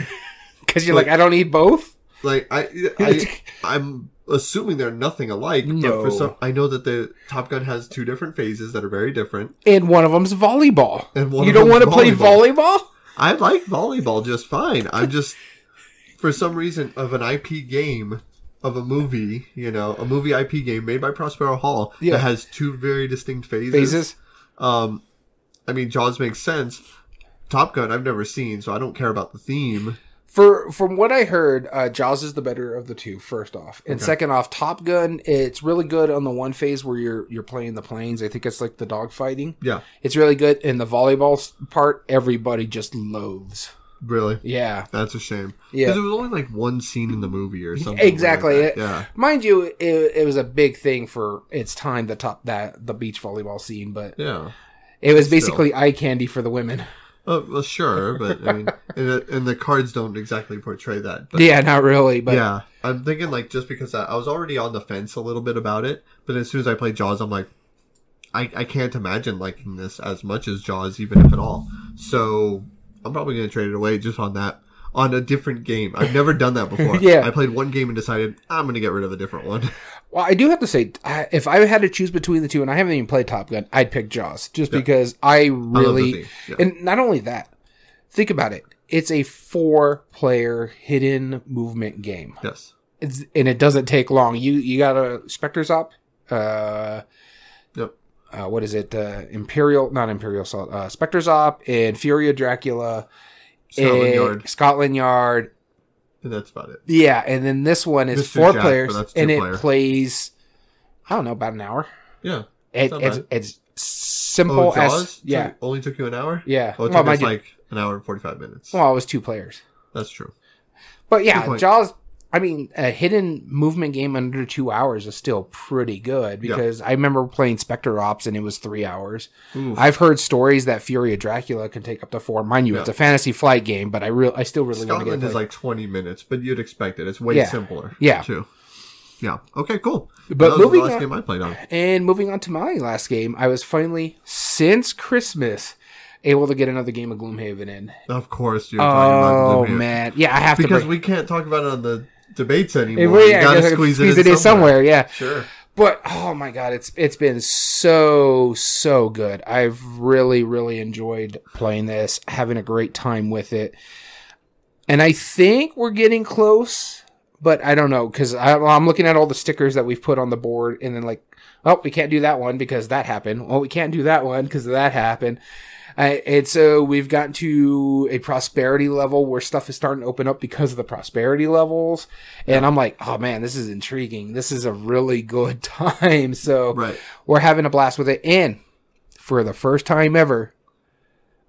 Because you're like, I don't need both. Like I, I I'm assuming they're nothing alike. But No. for some, I know that the Top Gun has two different phases that are very different. And one of them's volleyball. And one you don't want to play volleyball? I like volleyball just fine. I'm just for some reason of an IP game of a movie, you know, a movie IP game made by Prospero Hall Yeah. that has two very distinct phases. Phases. Um, I mean, Jaws makes sense. Top Gun, I've never seen, so I don't care about the theme. For from what I heard, uh, Jaws is the better of the two. First off, and Okay. second off, Top Gun. It's really good on the one phase where you're you're playing the planes. I think it's like the dog fighting. Yeah, It's really good. In the volleyball part, everybody just loathes. really. Yeah, That's a shame. Yeah. Because it was only like one scene in the movie or something. exactly. that. It- Yeah. Mind you, it, it was a big thing for its time. The top that the beach volleyball scene, but Yeah. it was Still. basically eye candy for the women. Oh, well, sure, but I mean, and, the- and the cards don't exactly portray that. But yeah, not really, but yeah, I'm thinking like just because I, I was already on the fence a little bit about it, but as soon as I played Jaws, I'm like, I, I can't imagine liking this as much as Jaws, even if at all. So I'm probably going to trade it away just on that, on a different game. I've never done that before. Yeah. I played one game and decided I'm going to get rid of a different one. Well, I do have to say, if I had to choose between the two, and I haven't even played Top Gun, I'd pick Jaws just Yeah. because I really, theme, yeah. and not only that, think about it. It's a four-player hidden movement game, yes. it's, and it doesn't take long. You you got a Spectre Ops, uh, Yep. uh, what is it? Uh, Imperial, not Imperial Assault, uh, Spectre Ops, and Fury of Dracula, Scotland Yard, Scotland Yard, that's about it. yeah, and then this one is four Jack, players, and it plays, I don't know, about an hour. Yeah. It, it's bad. it's simple Oh, as yeah took- only took you an hour. yeah. Oh, it well, took mind us like an hour and 45 minutes. well, it was two players, That's true. but yeah. Jaws. I mean, a hidden movement game under two hours is still pretty good Yeah. because I remember playing Spectre Ops and it was three hours. I've heard stories that Fury of Dracula can take up to four. Mind you, Yeah. it's a fantasy flight game, but I real I still really want to get Scotland it. is like 20 minutes, but you'd expect it. It's way Yeah. simpler. Yeah. Too. Yeah. Okay, cool. But that was moving the last on- game I played on. And moving on to my last game, I was finally since Christmas able to get another game of Gloomhaven in. Of course, you're talking about Oh the Gloomhaven. man, yeah, I have to Because we can't talk about it on the debates anymore. If we- you gotta guess squeeze, squeeze it in somewhere. somewhere. Yeah, Sure. but oh my god, it's it's been so so good. I've really really enjoyed playing this, having a great time with it, and I think we're getting close. But I don't know because I'm looking at all the stickers that we've put on the board, and then like, oh, we can't do that one because that happened. Well, we can't do that one because that happened. Uh, and so we've gotten to a prosperity level where stuff is starting to open up because of the prosperity levels. And I'm like, oh man, this is intriguing. This is a really good time. So Right. we're having a blast with it. And for the first time ever,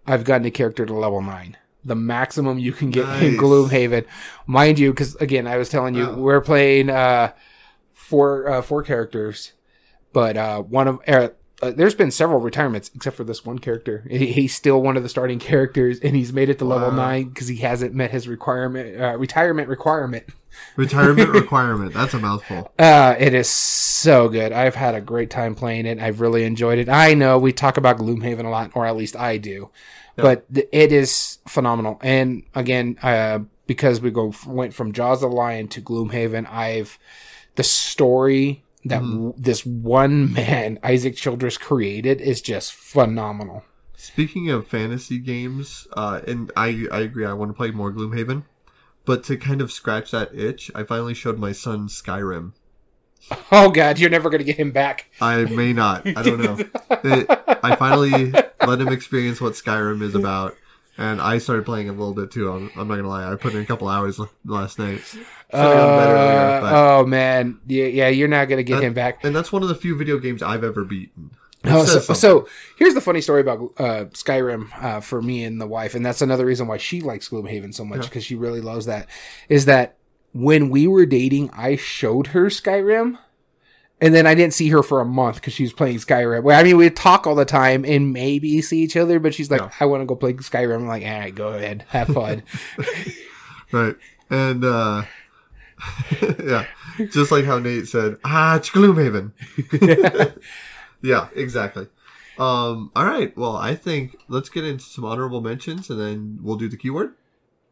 I've gotten a character to level nine. The maximum you can get in Gloomhaven. Mind you, because again, I was telling you, Wow. we're playing uh, four uh, four characters, but uh, one of uh, there's been several retirements except for this one character. He, he's still one of the starting characters, and he's made it to level nine because he hasn't met his requirement uh, retirement requirement. Retirement requirement. That's a mouthful. Uh, it is so good. I've had a great time playing it. I've really enjoyed it. I know we talk about Gloomhaven a lot, or at least I do, but th- it is phenomenal. And again, uh, because we go went from Jaws of the Lion to Gloomhaven, I've the story that w- this one man Isaac Childres created is just phenomenal. Speaking of fantasy games, uh, and I, I agree, I want to play more Gloomhaven. But to kind of scratch that itch, I finally showed my son Skyrim. Oh god, you're never gonna get him back. I may not. I don't know. It, I finally let him experience what Skyrim is about, and I started playing a little bit too. I'm, I'm not gonna lie. I put in a couple hours last night. Should've gotten better earlier, Uh, but- oh man, yeah, yeah, you're not gonna get That- him back. and that's one of the few video games I've ever beaten. Oh, so, so here's the funny story about uh, Skyrim uh, for me and the wife, and that's another reason why she likes Gloomhaven so much Yeah. because she really loves that. Is that when we were dating, I showed her Skyrim, and then I didn't see her for a month because she was playing Skyrim. Well, I mean, we talk all the time and maybe see each other, but she's like, Yeah. "I want to go play Skyrim." I'm like, "All right, go ahead, have fun." right, and uh, yeah, just like how Nate said, ah, it's Gloomhaven. yeah, exactly. Um, all right. Well, I think let's get into some honorable mentions, and then we'll do the keyword.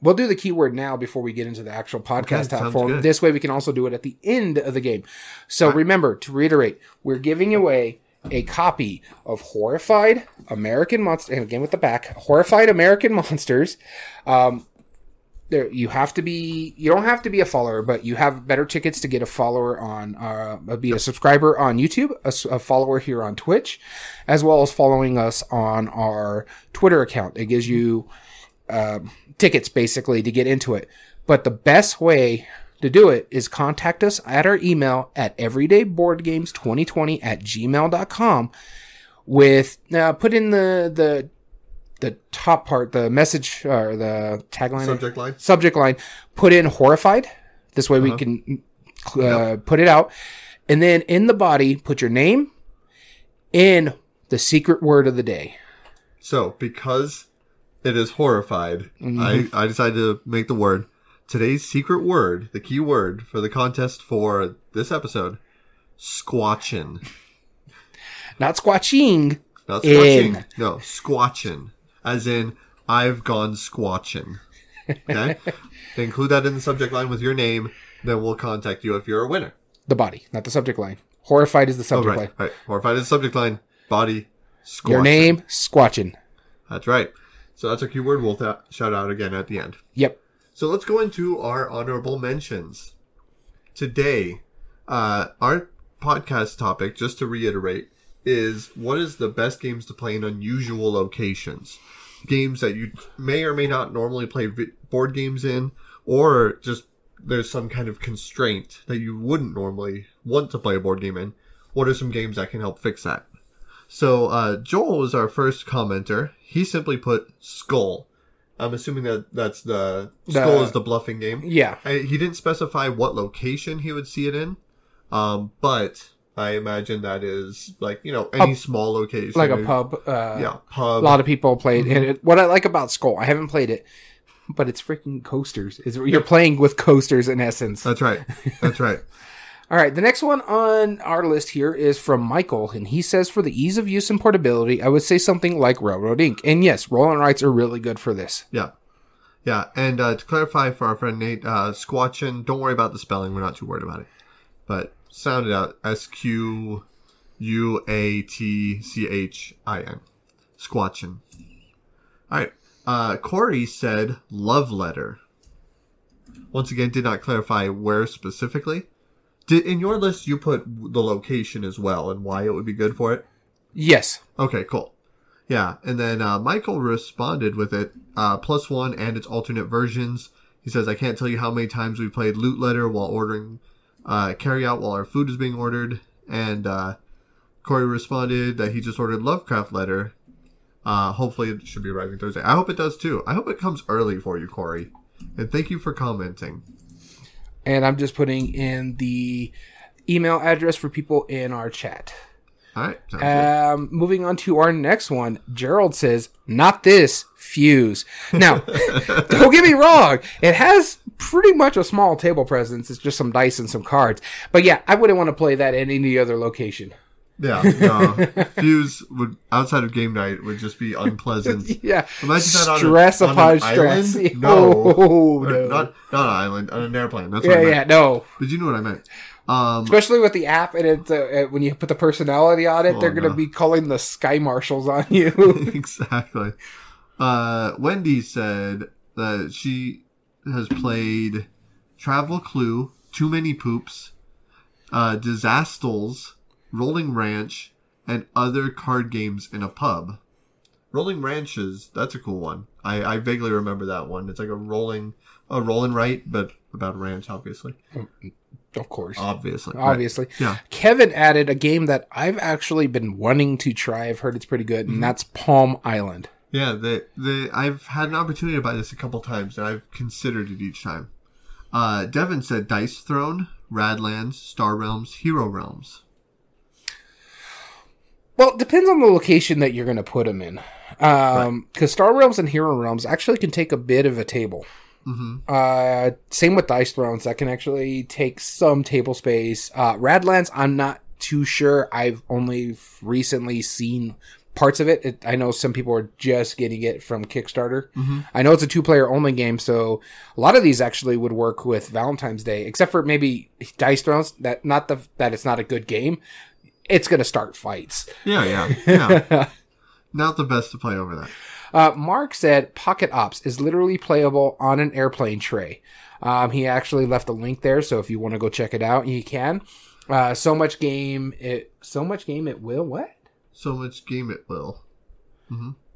We'll do the keyword now before we get into the actual podcast Okay, platform. good. This way we can also do it at the end of the game. So remember to reiterate, we're giving away a copy of Horrified American Monsters, and again with the back, Horrified American Monsters. Um, there, you have to be, you don't have to be a follower, but you have better tickets to get a follower on, uh, be a subscriber on YouTube, a follower here on Twitch, as well as following us on our Twitter account. It gives you uh, tickets basically to get into it. But the best way to do it is contact us at our email at everydayboardgames2020 at gmail.com with uh, put in the the the top part the message or the tagline. Subject line. subject line. Put in horrified. This way we can uh, put it out. And then in the body put your name in the secret word of the day. So, because it is horrified, mm-hmm. I, I decided to make the word today's secret word, the key word for the contest for this episode, squatchin. not squatching Not In. squatching. No, squatchin. As in, I've gone squatchin. Okay? Include that in the subject line with your name, then we'll contact you if you're a winner. the body not the subject line horrified is the Oh, subject right. line Right. Horrified is the subject line, body, squatchin. your name squatching That's right. So that's our keyword. We'll th- shout out again at the end. yep So let's go into our honorable mentions. Today, uh, our podcast topic, just to reiterate, is what is the best games to play in unusual locations? Games that you may or may not normally play vi- board games in, or just there's some kind of constraint that you wouldn't normally want to play a board game in. What are some games that can help fix that? So, uh, Joel was our first commenter. He simply put Skull. I'm assuming that that's the, Skull The- is the bluffing game. yeah I, he didn't specify what location he would see it in, um, but I imagine that is like you know any small location, like a pub uh yeah, a lot of people played Mm-hmm. it, what i like about skull i haven't played it but it's freaking coasters is you're playing with coasters in essence That's right. That's right. All right, the next one on our list here is from Michael, and he says for the ease of use and portability, I would say something like Railroad Ink. And yes, roll and writes are really good for this. Yeah. Yeah. And uh, to clarify for our friend Nate, uh, Squatchin, don't worry about the spelling. We're not too worried about it. But sound it out S Q U A T C H I N. Squatchin. All right. Uh, Corey said love letter. Once again, did not clarify where specifically. Did in your list you put the location as well and why it would be good for it? Yes. Okay, cool. Yeah, and then uh, Michael responded with it uh, plus one and its alternate versions. He says, "I can't tell you how many times we played Loot Letter while ordering uh, carry out while our food is being ordered." And uh, Corey responded that he just ordered Lovecraft Letter. Uh, hopefully, it should be arriving Thursday. I hope it does too. I hope it comes early for you, Corey. And thank you for commenting. And I'm just putting in the email address for people in our chat. All right. Um, moving on to our next one, Gerald says, "Not this fuse." Now, don't get me wrong; it has pretty much a small table presence. It's just some dice and some cards. But yeah, I wouldn't want to play that in any other location. Yeah, no. Fuse would outside of game night would just be unpleasant. Yeah, Imagine that on a- stress on upon stress. island? No. Oh, no. Not not an island, on an airplane. That's what yeah, yeah, no. But you know what I meant. Um, Especially with the app, and it's uh, when you put the personality on it, Oh, they're going to no. be calling the sky marshals on you. exactly. Uh, Wendy said that she has played Travel Clue, Too Many Poops, uh, Disastles, Rolling Ranch, and other card games in a pub. Rolling Ranches, that's a cool one. I, I vaguely remember that one. It's like a rolling, a rolling right, but about a ranch, obviously. Of course. Obviously. right. Obviously. Yeah. Kevin added a game that I've actually been wanting to try. I've heard it's pretty good, Mm-hmm. and that's Palm Island. Yeah, the the I've had an opportunity to buy this a couple times, and I've considered it each time. Uh, Devin said Dice Throne, Radlands, Star Realms, Hero Realms. Well, it depends on the location that you're going to put them in. Um, because Star Realms and Hero Realms actually can take a bit of a table. Mm-hmm. Uh, same with Dice Thrones. That can actually take some table space. Uh, Radlands, I'm not too sure. I've only recently seen parts of it. it I know some people are just getting it from Kickstarter. I know it's a two player only game, so a lot of these actually would work with Valentine's Day, except for maybe Dice Thrones. That not the that it's not a good game. It's gonna start fights. Yeah, yeah, yeah. Not the best to play over that. Uh, Mark said Pocket Ops is literally playable on an airplane tray. Um, he actually left a link there, so if you want to go check it out, you can. Uh, so much game, it so much game it will what? So much game it will.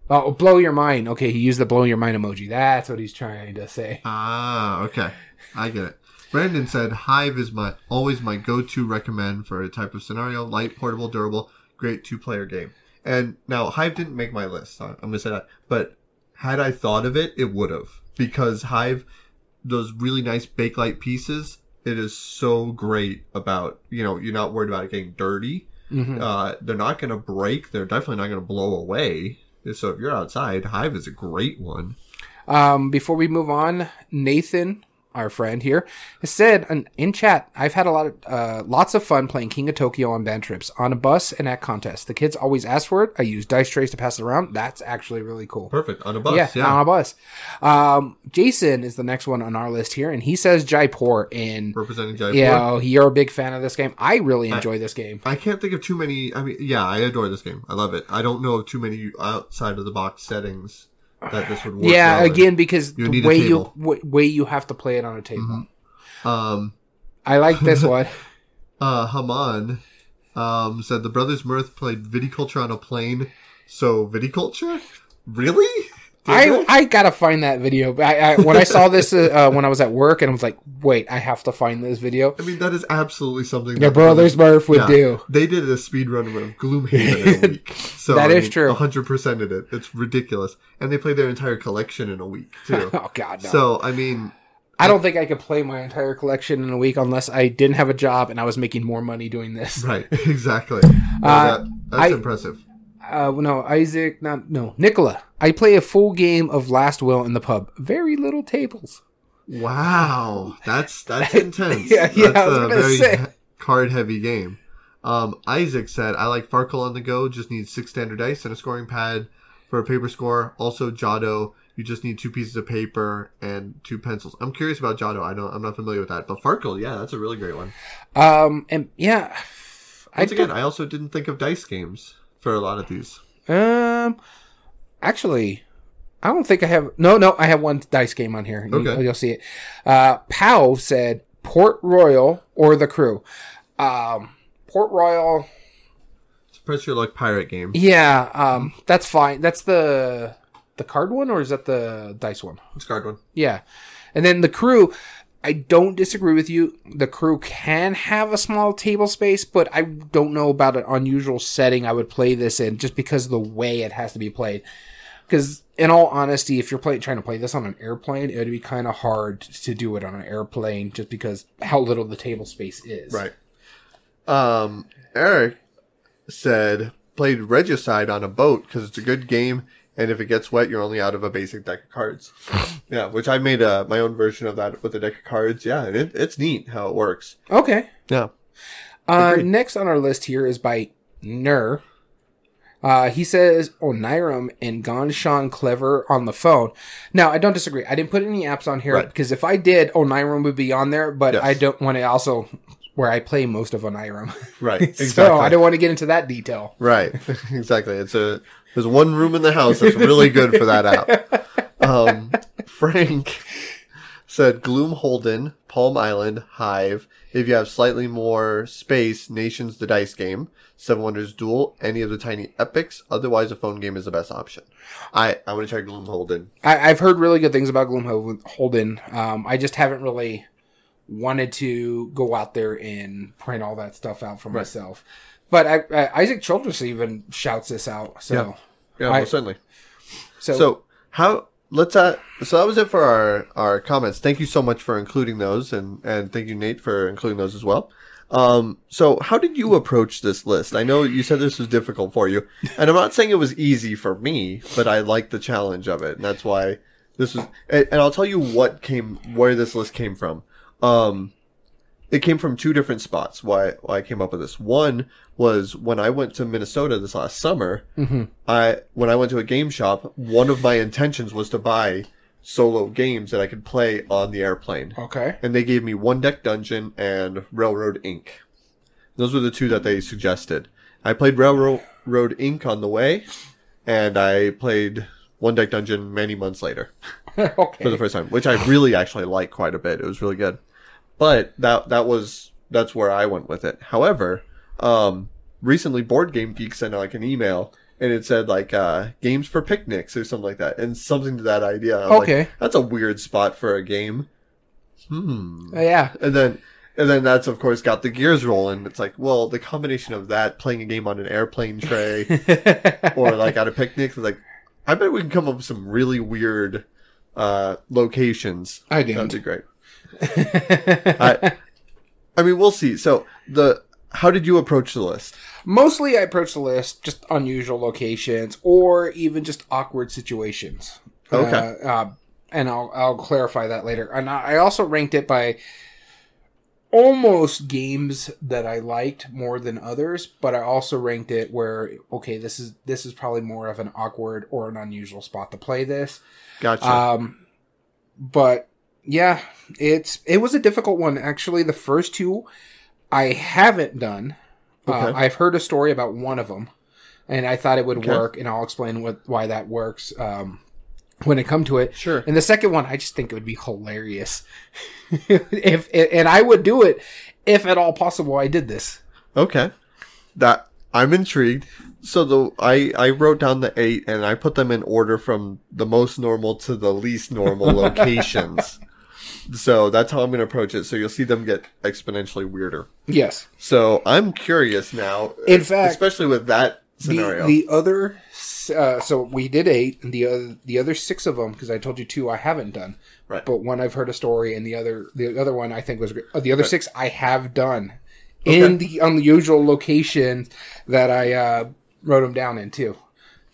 Oh, blow your mind. Okay, he used the blow your mind emoji. That's what he's trying to say. Ah, okay. I get it. Brandon said Hive is my always my go-to recommend for a type of scenario, light, portable, durable, great two-player game. And now Hive didn't make my list. I'm gonna say that, but had I thought of it, it would have because Hive, those really nice bakelite pieces, it is so great about you know you're not worried about it getting dirty. Mhm. Uh, they're not gonna break. They're definitely not gonna blow away. So if you're outside, Hive is a great one. Um, before we move on, Nathan, our friend here, has said in, in chat, I've had a lot of uh, lots of fun playing King of Tokyo on band trips, on a bus, and at contests. The kids always ask for it. I use dice trays to pass it around. That's actually really cool. Perfect on a bus. yeah, yeah. on a bus. Um, Jason is the next one on our list here, and he says Jaipur. And representing Jaipur. yeah, oh, you're a big fan of this game. I really enjoy this game. I can't think of too many. I mean, yeah, I adore this game. I love it. I don't know of too many outside of the box settings that this would work. Yeah, well in. again because You the way you. Mm-hmm. w- way you have to play it on a table. Um, I like this one. uh, Haman, um, said the Brothers Murph played viticulture on a plane. So viticulture, really? I. I gotta find that video. I, I when I saw this uh, uh, when I was at work, and I was like, "Wait, I have to find this video." I mean, that is absolutely something your Brothers Murph would Yeah. do. They did a speed run of Gloomhaven in a week. So That I is mean, true. 100% of it. It's ridiculous. And they played their entire collection in a week, too. Oh God, no! So, I mean, I don't think I could play my entire collection in a week unless I didn't have a job and I was making more money doing this. right, exactly. No, Uh, that, that's I- impressive. Uh, no, Isaac, not no, Nicola. I play a full game of Last Will in the pub. Very little tables. Wow, that's that's intense. Yeah, yeah, that's I was a very say. card-heavy game. Um, Isaac said, "I like Farkle on the go. Just need six standard dice and a scoring pad for a paper score. Also, Jado. You just need two pieces of paper and two pencils. I'm curious about Jado. I don't. I'm not familiar with that. But Farkle, yeah, that's a really great one. Um, and yeah, I Once again, I also didn't think of dice games for a lot of these. Um, actually, I don't think I have. No, no, I have one dice game on here. You- Okay. you'll see it. Uh, Pow said Port Royal or the Crew. Um, Port Royal. It's a press your luck pirate game. Yeah, um, that's fine. That's the the card one, or is that the dice one? It's card one. Yeah, and then the Crew. I don't disagree with you. The crew can have a small table space, but I don't know about an unusual setting I would play this in just because of the way it has to be played. Because, in all honesty, if you're play, trying to play this on an airplane, it would be kind of hard to do it on an airplane just because how little the table space is. Right. Um, Eric said played Regicide on a boat because it's a good game, and if it gets wet, you're only out of a basic deck of cards. yeah, which I made uh, my own version of that with a deck of cards. Yeah, and it, it's neat how it works. Okay. Yeah. Uh, next on our list here is by Nur. Uh, he says Onirim and Ganz Schön Clever on the phone. Now, I don't disagree. I didn't put any apps on here Right. because if I did, Onirim would be on there, but Yes. I don't want to also where I play most of Onirim. Right. Exactly. so I don't want to get into that detail. Right. exactly. It's a there's one room in the house that's really good for that app. Um, Frank said Gloomholdin, Palm Island, Hive. If you have slightly more space, Nations the dice game, Seven Wonders Duel, any of the tiny epics. Otherwise, a phone game is the best option. I I want to try Gloomholdin. I, I've heard really good things about Gloomholdin. Um, I just haven't really wanted to go out there and print all that stuff out for myself. But I, I, Isaac Childres even shouts this out. So Yeah, I- most certainly. so, So how let's uh so that was it for our our comments. Thank you so much for including those and and thank you Nate for including those as well. Um so how did you approach this list? I know you said this was difficult for you. And I'm not saying it was easy for me, but I like the challenge of it. And that's why this was and, and I'll tell you what came where this list came from. Um it came from two different spots why why I came up with this. One was when I went to Minnesota this last summer. Mm-hmm. I when I went to a game shop, one of my intentions was to buy solo games that I could play on the airplane. okay. And they gave me One Deck Dungeon and Railroad Ink. Those were the two that they suggested. I played Railroad Ink. on the way, and I played One Deck Dungeon many months later for the first time, which I really actually liked quite a bit. It was really good. But that that was that's where I went with it. However, um, recently Board Game Geek sent like an email and it said like uh, games for picnics or something like that, and something to that idea. Was like, Okay. that's a weird spot for a game. Hmm. Yeah. And then and then that's of course got the gears rolling. It's like, well, the combination of that playing a game on an airplane tray or like at a picnic, it's like I bet we can come up with some really weird uh locations. I That'd be great. I I mean, we'll see. So the how did you approach the list? Mostly, I approach the list just unusual locations or even just awkward situations. Okay. Uh, uh, and I'll I'll clarify that later. And I I also ranked it by almost games that I liked more than others, but I also ranked it where okay, this is this is probably more of an awkward or an unusual spot to play this. Gotcha. Um, but yeah, it's it was a difficult one actually. The first two I haven't done. Uh, I've heard a story about one of them, and I thought it would Okay. work, and I'll explain what why that works um, when it come to it. Sure. And the second one, I just think it would be hilarious if and I would do it if at all possible. I did this. Okay. That I'm intrigued. So the I I wrote down the eight and I put them in order from the most normal to the least normal locations. So that's how I'm going to approach it. So you'll see them get exponentially weirder. Yes. So I'm curious now. In fact, especially with that scenario. The, the other, uh, so we did eight, and the other, the other six of them, because I told you two I haven't done. Right. But one I've heard a story, and the other, the other one I think was great. Uh, the other six I have done in the unusual location that I uh, wrote them down in too.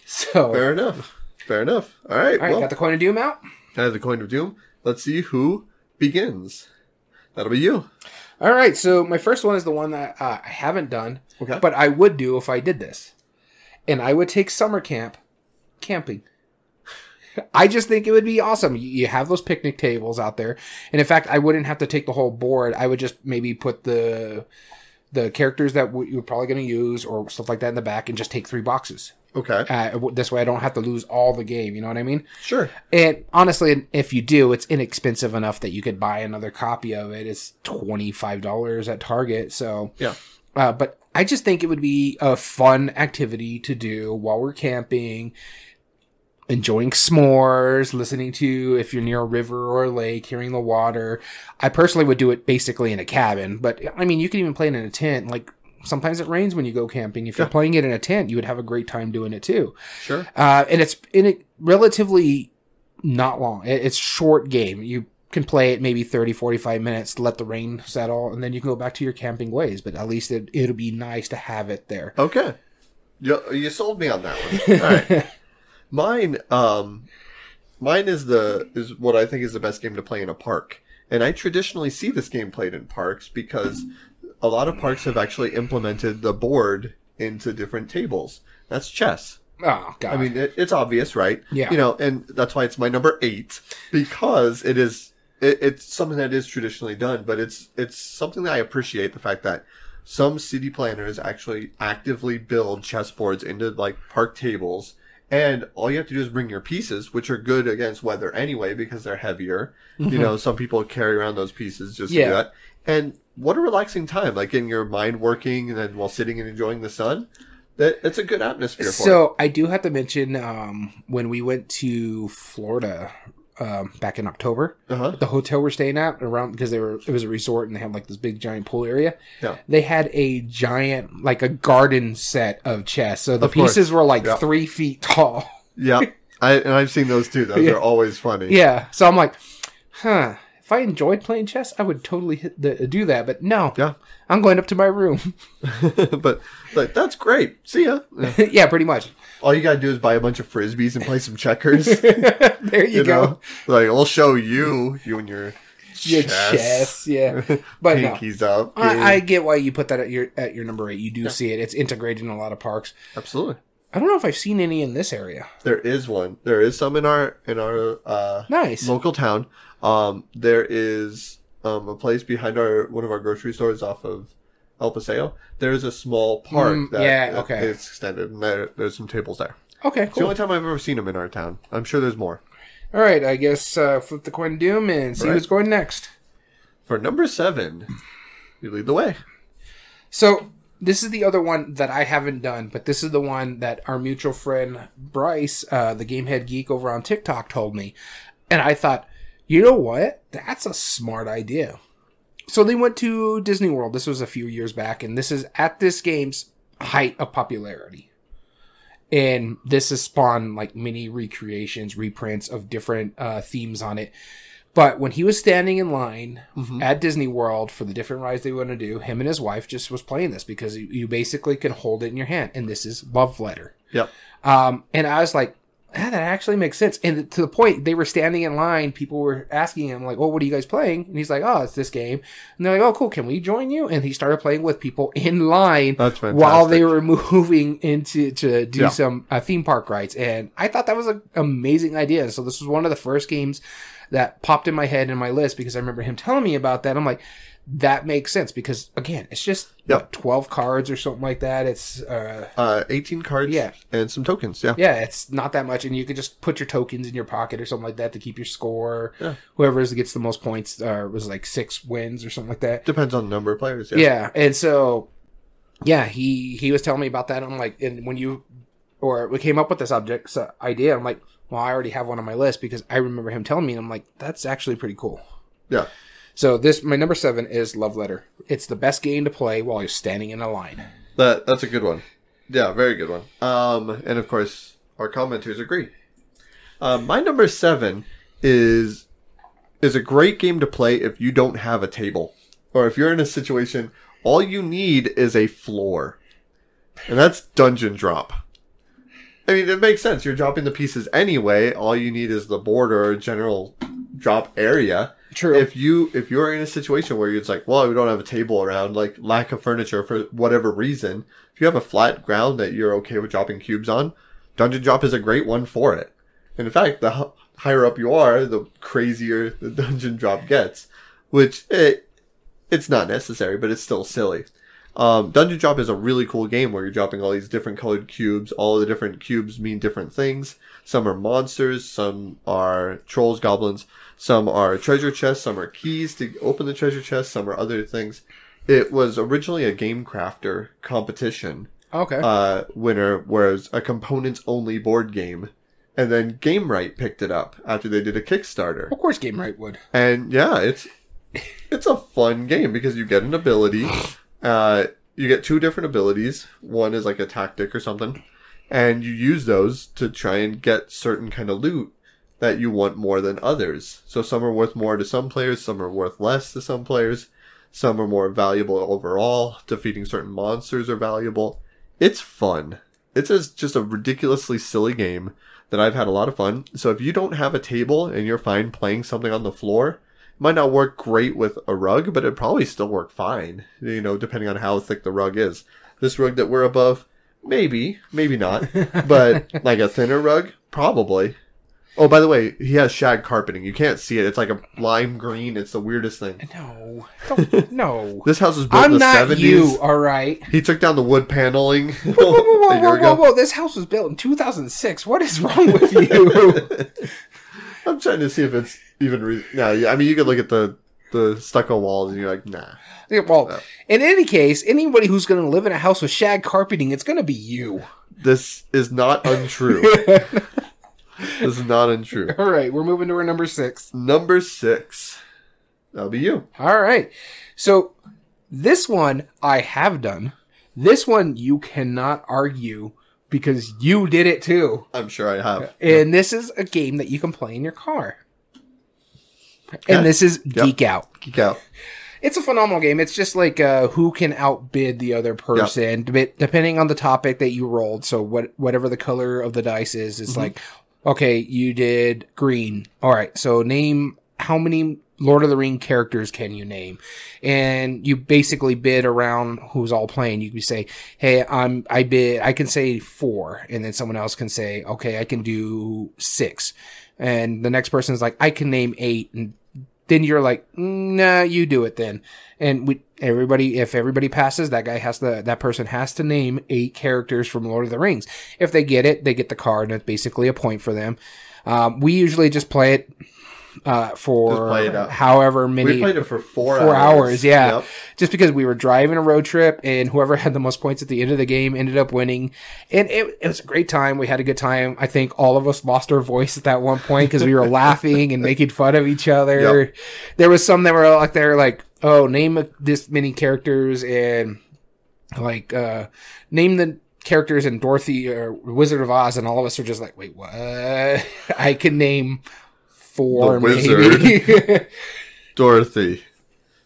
So, Fair enough. Fair enough. All right. all right, well, got the coin of doom out. I have the coin of doom. Let's see who begins. That'll be you. All right, so my first one is the one that uh, I haven't done, Okay. but I would do if I did this, and I would take summer camp camping. I just think it would be awesome. You- have those picnic tables out there, and in fact, I wouldn't have to take the whole board. I would just maybe put the the characters that you're probably going to use or stuff like that in the back, and just take three boxes. Okay. Uh, this way, I don't have to lose all the game. You know what I mean? Sure. And honestly, if you do, it's inexpensive enough that you could buy another copy of it. It's twenty five dollars at Target. So, Yeah. uh, but I just think it would be a fun activity to do while we're camping, enjoying s'mores, listening to if you're near a river or a lake, hearing the water. I personally would do it basically in a cabin, but I mean, you can even play it in a tent. Like sometimes it rains when you go camping. If you're playing it in a tent, you would have a great time doing it too. Sure. Uh, and it's in it relatively not long. It's short game. You can play it maybe 30, 45 minutes, let the rain settle, and then you can go back to your camping ways. But at least it, it'll be nice to have it there. Okay. You, you sold me on that one. All right. Mine, um, mine is the is what I think is the best game to play in a park, and I traditionally see this game played in parks because a lot of parks have actually implemented the board into different tables. That's chess. Oh, God. I mean, it, it's obvious, right? Yeah. You know, and that's why it's my number eight because it is it, it's something that is traditionally done, but it's it's something that I appreciate the fact that some city planners actually actively build chessboards into like park tables And all you have to do is bring your pieces, which are good against weather anyway because they're heavier. You mm-hmm. know, some people carry around those pieces just to do that. And what a relaxing time, like in your mind working and then while sitting and enjoying the sun. That it's a good atmosphere for it. So I do have to mention um, when we went to Florida um, back in October, Uh-huh. the hotel we're staying at around because they were it was a resort and they had like this big giant pool area. Yeah. They had a giant like a garden set of chess. So the Of course. pieces were like Yeah. three feet tall. Yeah. I, and I've seen those too. Those Yeah. are always funny. yeah. So I'm like, huh. If I enjoyed playing chess, I would totally hit the, do that. But no, Yeah. I'm going up to my room. but like that's great. See ya. yeah, pretty much. All you gotta do is buy a bunch of frisbees and play some checkers. there you, you go. know, like I'll show you, you and your Your chess, chess, yeah. But no, up. I, I get why you put that at your at your number eight. You do see it. It's integrated in a lot of parks. Absolutely. I don't know if I've seen any in this area. There is one. There is some in our in our uh, Nice. local town. Um, there is um, a place behind our one of our grocery stores off of El Paseo. There is a small park Mm, that, yeah, okay. is extended, and there, there's some tables there. Okay, It's the only time I've ever seen them in our town. I'm sure there's more. All right, I guess uh, flip the coin doom and see Right. who's going next. For number seven, you lead the way. So this is the other one that I haven't done, but this is the one that our mutual friend Bryce, uh, the Gamehead Geek over on TikTok, told me, and I thought, you know what? That's a smart idea. So they went to Disney World. This was a few years back, and this is at this game's height of popularity. And this has spawned like many recreations, reprints of different uh, themes on it. But when he was standing in line at Disney World for the different rides they want to do, him and his wife just was playing this because you, you basically can hold it in your hand, and this is Love Letter. Yep. Um, and I was like, ah, that actually makes sense. And to the point, they were standing in line. People were asking him, like, well, what are you guys playing? And he's like, oh, it's this game. And they're like, oh, cool. Can we join you? And he started playing with people in line while they were moving into to do Yeah. some uh, theme park rides. And I thought that was an amazing idea. So this was one of the first games that popped in my head in my list because I remember him telling me about that. I'm like, that makes sense because again, it's just Yep. what, 12 cards or something like that. It's, uh, Uh, 18 cards Yeah. and some tokens. Yeah. yeah, it's not that much, and you could just put your tokens in your pocket or something like that to keep your score. Yeah. Whoever gets the most points uh, was like six wins or something like that. Depends on the number of players. Yeah. Yeah. and so yeah, he he was telling me about that. I'm like, and when you or we came up with this object so idea, I'm like, well, I already have one on my list because I remember him telling me. And I'm like, that's actually pretty cool. Yeah. So this my number seven is Love Letter. It's the best game to play while you're standing in a line. That that's a good one. Yeah, very good one. Um, and of course, our commenters agree. Um, my number seven is is a great game to play if you don't have a table, or if you're in a situation all you need is a floor, and that's Dungeon Drop. I mean, it makes sense. You're dropping the pieces anyway. All you need is the board or general drop area True. if you if you're in a situation where it's like, well, we don't have a table around, like lack of furniture for whatever reason, if you have a flat ground that you're okay with dropping cubes on, Dungeon Drop is a great one for it. And in fact, the h- higher up you are, the crazier the Dungeon Drop gets, which it it's not necessary, but it's still silly. Um, Dungeon Drop is a really cool game where you're dropping all these different colored cubes. All the different cubes mean different things. Some are monsters, some are trolls, goblins, some are treasure chests, some are keys to open the treasure chest, some are other things. It was originally a Game Crafter competition okay. uh, winner, whereas a components only board game. And then GameRight picked it up after they did a Kickstarter. of course, Game Right would. And yeah, it's it's a fun game because you get an ability. Uh, you get two different abilities. One is like a tactic or something, and you use those to try and get certain kind of loot that you want more than others. So some are worth more to some players, some are worth less to some players. Some are more valuable overall. Defeating certain monsters are valuable. It's fun. It's just a ridiculously silly game that I've had a lot of fun. So if you don't have a table and you're fine playing something on the floor, it might not work great with a rug, but it'd probably still work fine, you know, depending on how thick the rug is. This rug that we're above, maybe, maybe not, but like a thinner rug, probably. Oh, by the way, he has shag carpeting. You can't see it. It's like a lime green. It's the weirdest thing. No, don't, no. This house was built I'm in the not 70s. you. All right. He took down the wood paneling Whoa, whoa, whoa, a year whoa, whoa, ago. whoa! This house was built in 2006. What is wrong with you? I'm trying to see if it's even. Re- no, yeah, I mean, you could look at the the stucco walls and you're like, nah. Yeah, well, in any case, anybody who's going to live in a house with shag carpeting, it's going to be you. This is not untrue. This is not untrue. All right, we're moving to our number six. Number six. That'll be you. All right. So this one I have done. This one you cannot argue because you did it too. I'm sure I have. And this is a game that you can play in your car. Okay. And this is Geek Out. Geek out. It's a phenomenal game. It's just like uh, who can outbid the other person, dep- depending on the topic that you rolled. So what, whatever the color of the dice is, it's like, okay, you did green. All right, so name how many Lord of the Ring characters can you name? And you basically bid around who's all playing. You can say, hey, I'm I bid. I can say four, and then someone else can say, okay, I can do six, and the next person's like, I can name eight, and then you're like, "Mm, nah, you do it then. And we, everybody, if everybody passes, that guy has to, that person has to name eight characters from Lord of the Rings. If they get it, they get the card, and it's basically a point for them. Um, we usually just play it uh, for play it however many We played it for four, four hours, yeah. Yep. Just because we were driving a road trip and whoever had the most points at the end of the game ended up winning. And it, it was a great time. We had a good time. I think all of us lost our voice at that one point because we were laughing and making fun of each other. Yep. There was some that were like, they're like, oh, name this many characters and like, uh, name the characters in Dorothy or Wizard of Oz. And all of us are just like, wait, what? I can name four, The maybe. Dorothy.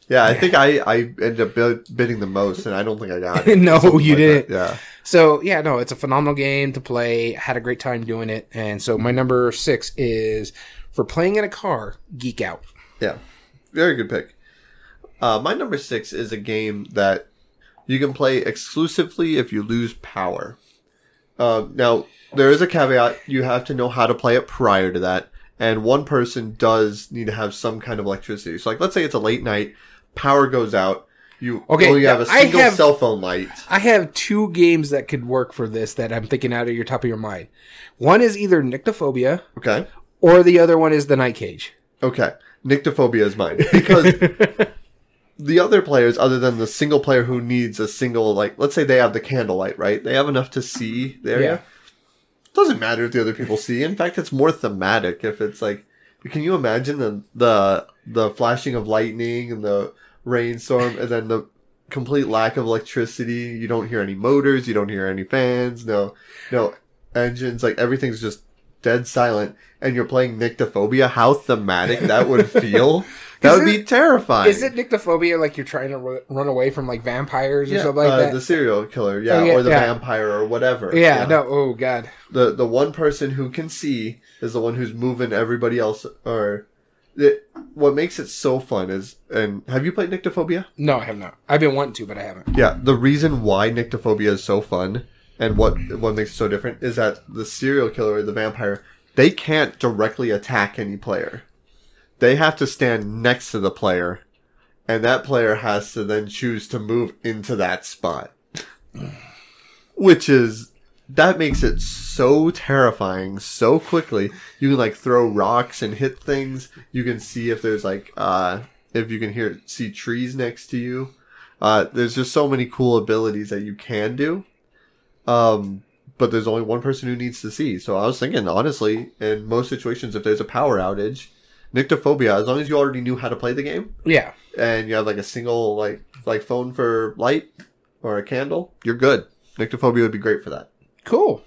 Yeah, I think I, I ended up bidding the most, and I don't think I got it. No, you like didn't. that. Yeah. So yeah, no, it's a phenomenal game to play. Had a great time doing it, and so my number six is for playing in a car. Geek out. Yeah, very good pick. Uh, my number six is a game that you can play exclusively if you lose power. Uh, now, there is a caveat. You have to know how to play it prior to that. And one person does need to have some kind of electricity. So, like, let's say it's a late night, power goes out. You Okay, only have a single have- cell phone light. I have two games that could work for this that I'm thinking out of your top of your mind. One is either Nyctophobia Okay. or the other one is the Night Cage. Okay. Nyctophobia is mine. Because the other players, other than the single player who needs a single, like, let's say they have the candlelight, right? They have enough to see the area. Yeah. Doesn't matter if the other people see. In fact, it's more thematic if it's like, can you imagine the the the flashing of lightning and the rainstorm and then the complete lack of electricity? You don't hear any motors, you don't hear any fans, no no engines, like everything's just dead silent. And you're playing Nyctophobia. How thematic that would feel. that would it- be terrifying. Is it Nyctophobia like you're trying to ru- run away from like vampires or Yeah, something like uh, that? the serial killer, yeah, Oh, yeah, or the yeah. vampire, or whatever. yeah, no. Oh god. the the one person who can see is the one who's moving everybody else or it, what makes it so fun is and have you played Nyctophobia? No, I have not. I've been wanting to, but I haven't. Yeah, the reason why Nyctophobia is so fun and what what makes it so different is that the serial killer or the vampire they can't directly attack any player. They have to stand next to the player and that player has to then choose to move into that spot. Which is that makes it so terrifying so quickly. You can like throw rocks and hit things. You can see if there's like uh if you can hear see trees next to you. Uh there's just so many cool abilities that you can do. Um but there's only one person who needs to see. So I was thinking honestly, in most situations if there's a power outage, Nyctophobia, as long as you already knew how to play the game Yeah. and you have like a single like like phone for light or a candle, you're good. Nyctophobia would be great for that. Cool.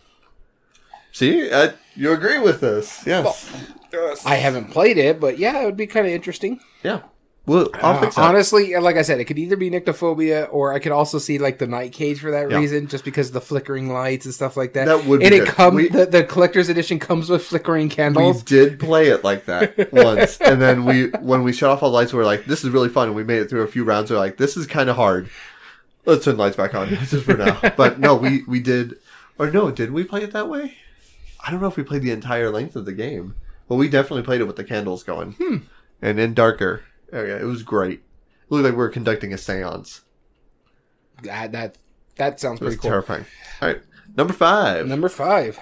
See, uh, you agree with this? Yes. Yes. I haven't played it, but yeah, it would be kind of interesting. yeah. Well, Uh, honestly, like I said, it could either be Nyctophobia or I could also see like the Night Cage for that Yeah. reason, just because of the flickering lights and stuff like that. That would be and it comes the, the collector's edition comes with flickering candles. we did play it like that once, and then we when we shut off all the lights, we are like, "This is really fun." And we made it through a few rounds. We are like, "This is kind of hard." Let's turn the lights back on just for now. But no, we we did, or no, did we play it that way? I don't know if we played the entire length of the game. but we definitely played it with the candles going, Hmm. and in darker area. It was great. It looked like we were conducting a séance. That that that sounds It pretty cool. terrifying. All right, number five. Number five.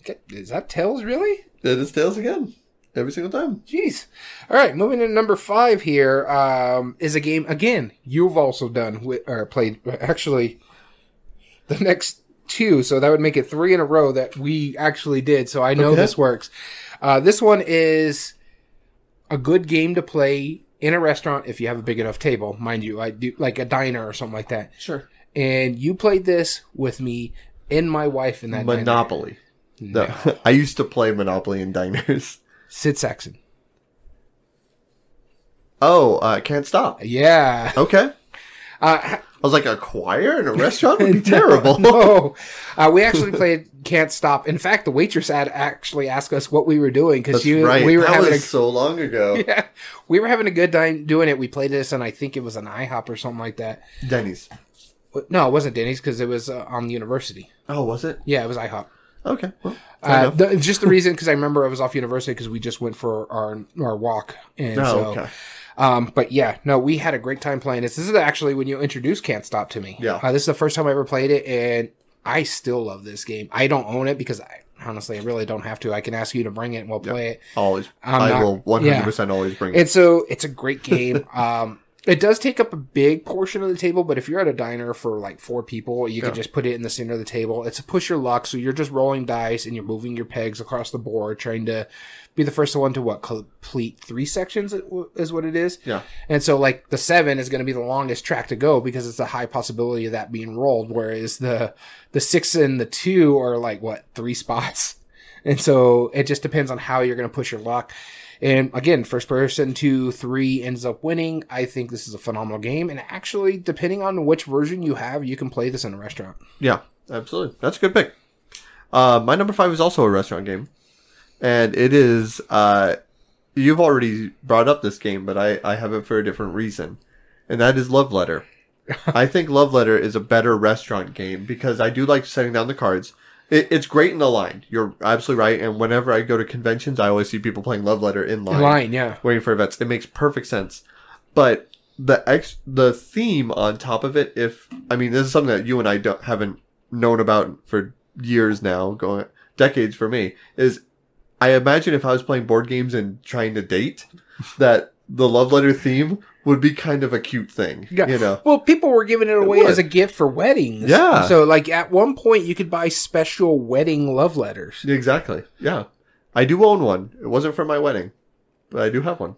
Okay, is that Tails really? It is tails again every single time. Jeez. All right, moving to number five here um, is a game again you've also done with, or played. Actually, the next two, so that would make it three in a row that we actually did. So I know Okay. this works. Uh, this one is a good game to play in a restaurant if you have a big enough table, mind you. I do like a diner or something like that. Sure. And you played this with me and my wife in that diner. Monopoly. No. I used to play Monopoly in diners. Sid Sackson. Oh, uh, can't stop. Yeah. Okay. Uh, I was like, a choir in a restaurant would be terrible. no, uh, we actually played "Can't Stop." In fact, the waitress had actually asked us what we were doing because you right. we were that having a so long ago. yeah, we were having a good time doing it. We played this, and I think it was an IHOP or something like that. Denny's. No, it wasn't Denny's because it was uh, on the university. Oh, was it? Yeah, it was IHOP. Okay. Well, Uh, the, just the reason because I remember I was off university because we just went for our our walk, and Oh, so. okay. Um, but yeah, no, we had a great time playing this. This is actually when you introduced Can't Stop to me. Yeah. Uh, this is the first time I ever played it, and I still love this game. I don't own it because I honestly I really don't have to. I can ask you to bring it and we'll play it. Always. I'm I not- will 100% always bring it. And so it's a great game. um, it does take up a big portion of the table, but if you're at a diner for like four people, you Yeah. can just put it in the center of the table. It's a push your luck, so you're just rolling dice and you're moving your pegs across the board, trying to be the first one to what complete three sections is what it is. Yeah. And so like the seven is going to be the longest track to go because it's a high possibility of that being rolled, whereas the the six and the two are like what three spots. And so it just depends on how you're going to push your luck. And again, first person to three ends up winning. I think this is a phenomenal game. And actually, depending on which version you have, you can play this in a restaurant. Yeah, absolutely. That's a good pick. Uh, my number five is also a restaurant game, and it is. Uh, you've already brought up this game, but I, I have it for a different reason, and that is Love Letter. I think Love Letter is a better restaurant game because I do like setting down the cards. It, it's great in the line. You're absolutely right. And whenever I go to conventions, I always see people playing Love Letter in line, In line, yeah. waiting for events. It makes perfect sense. But the ex the theme on top of it, if I mean, this is something that you and I don't haven't known about for years now, going decades for me, is I imagine if I was playing board games and trying to date, that the love letter theme would be kind of a cute thing. Yeah. You know. Well, people were giving it away would. as a gift for weddings. Yeah. So, like, at one point, you could buy special wedding love letters. Exactly. Yeah. I do own one. It wasn't for my wedding, but I do have one.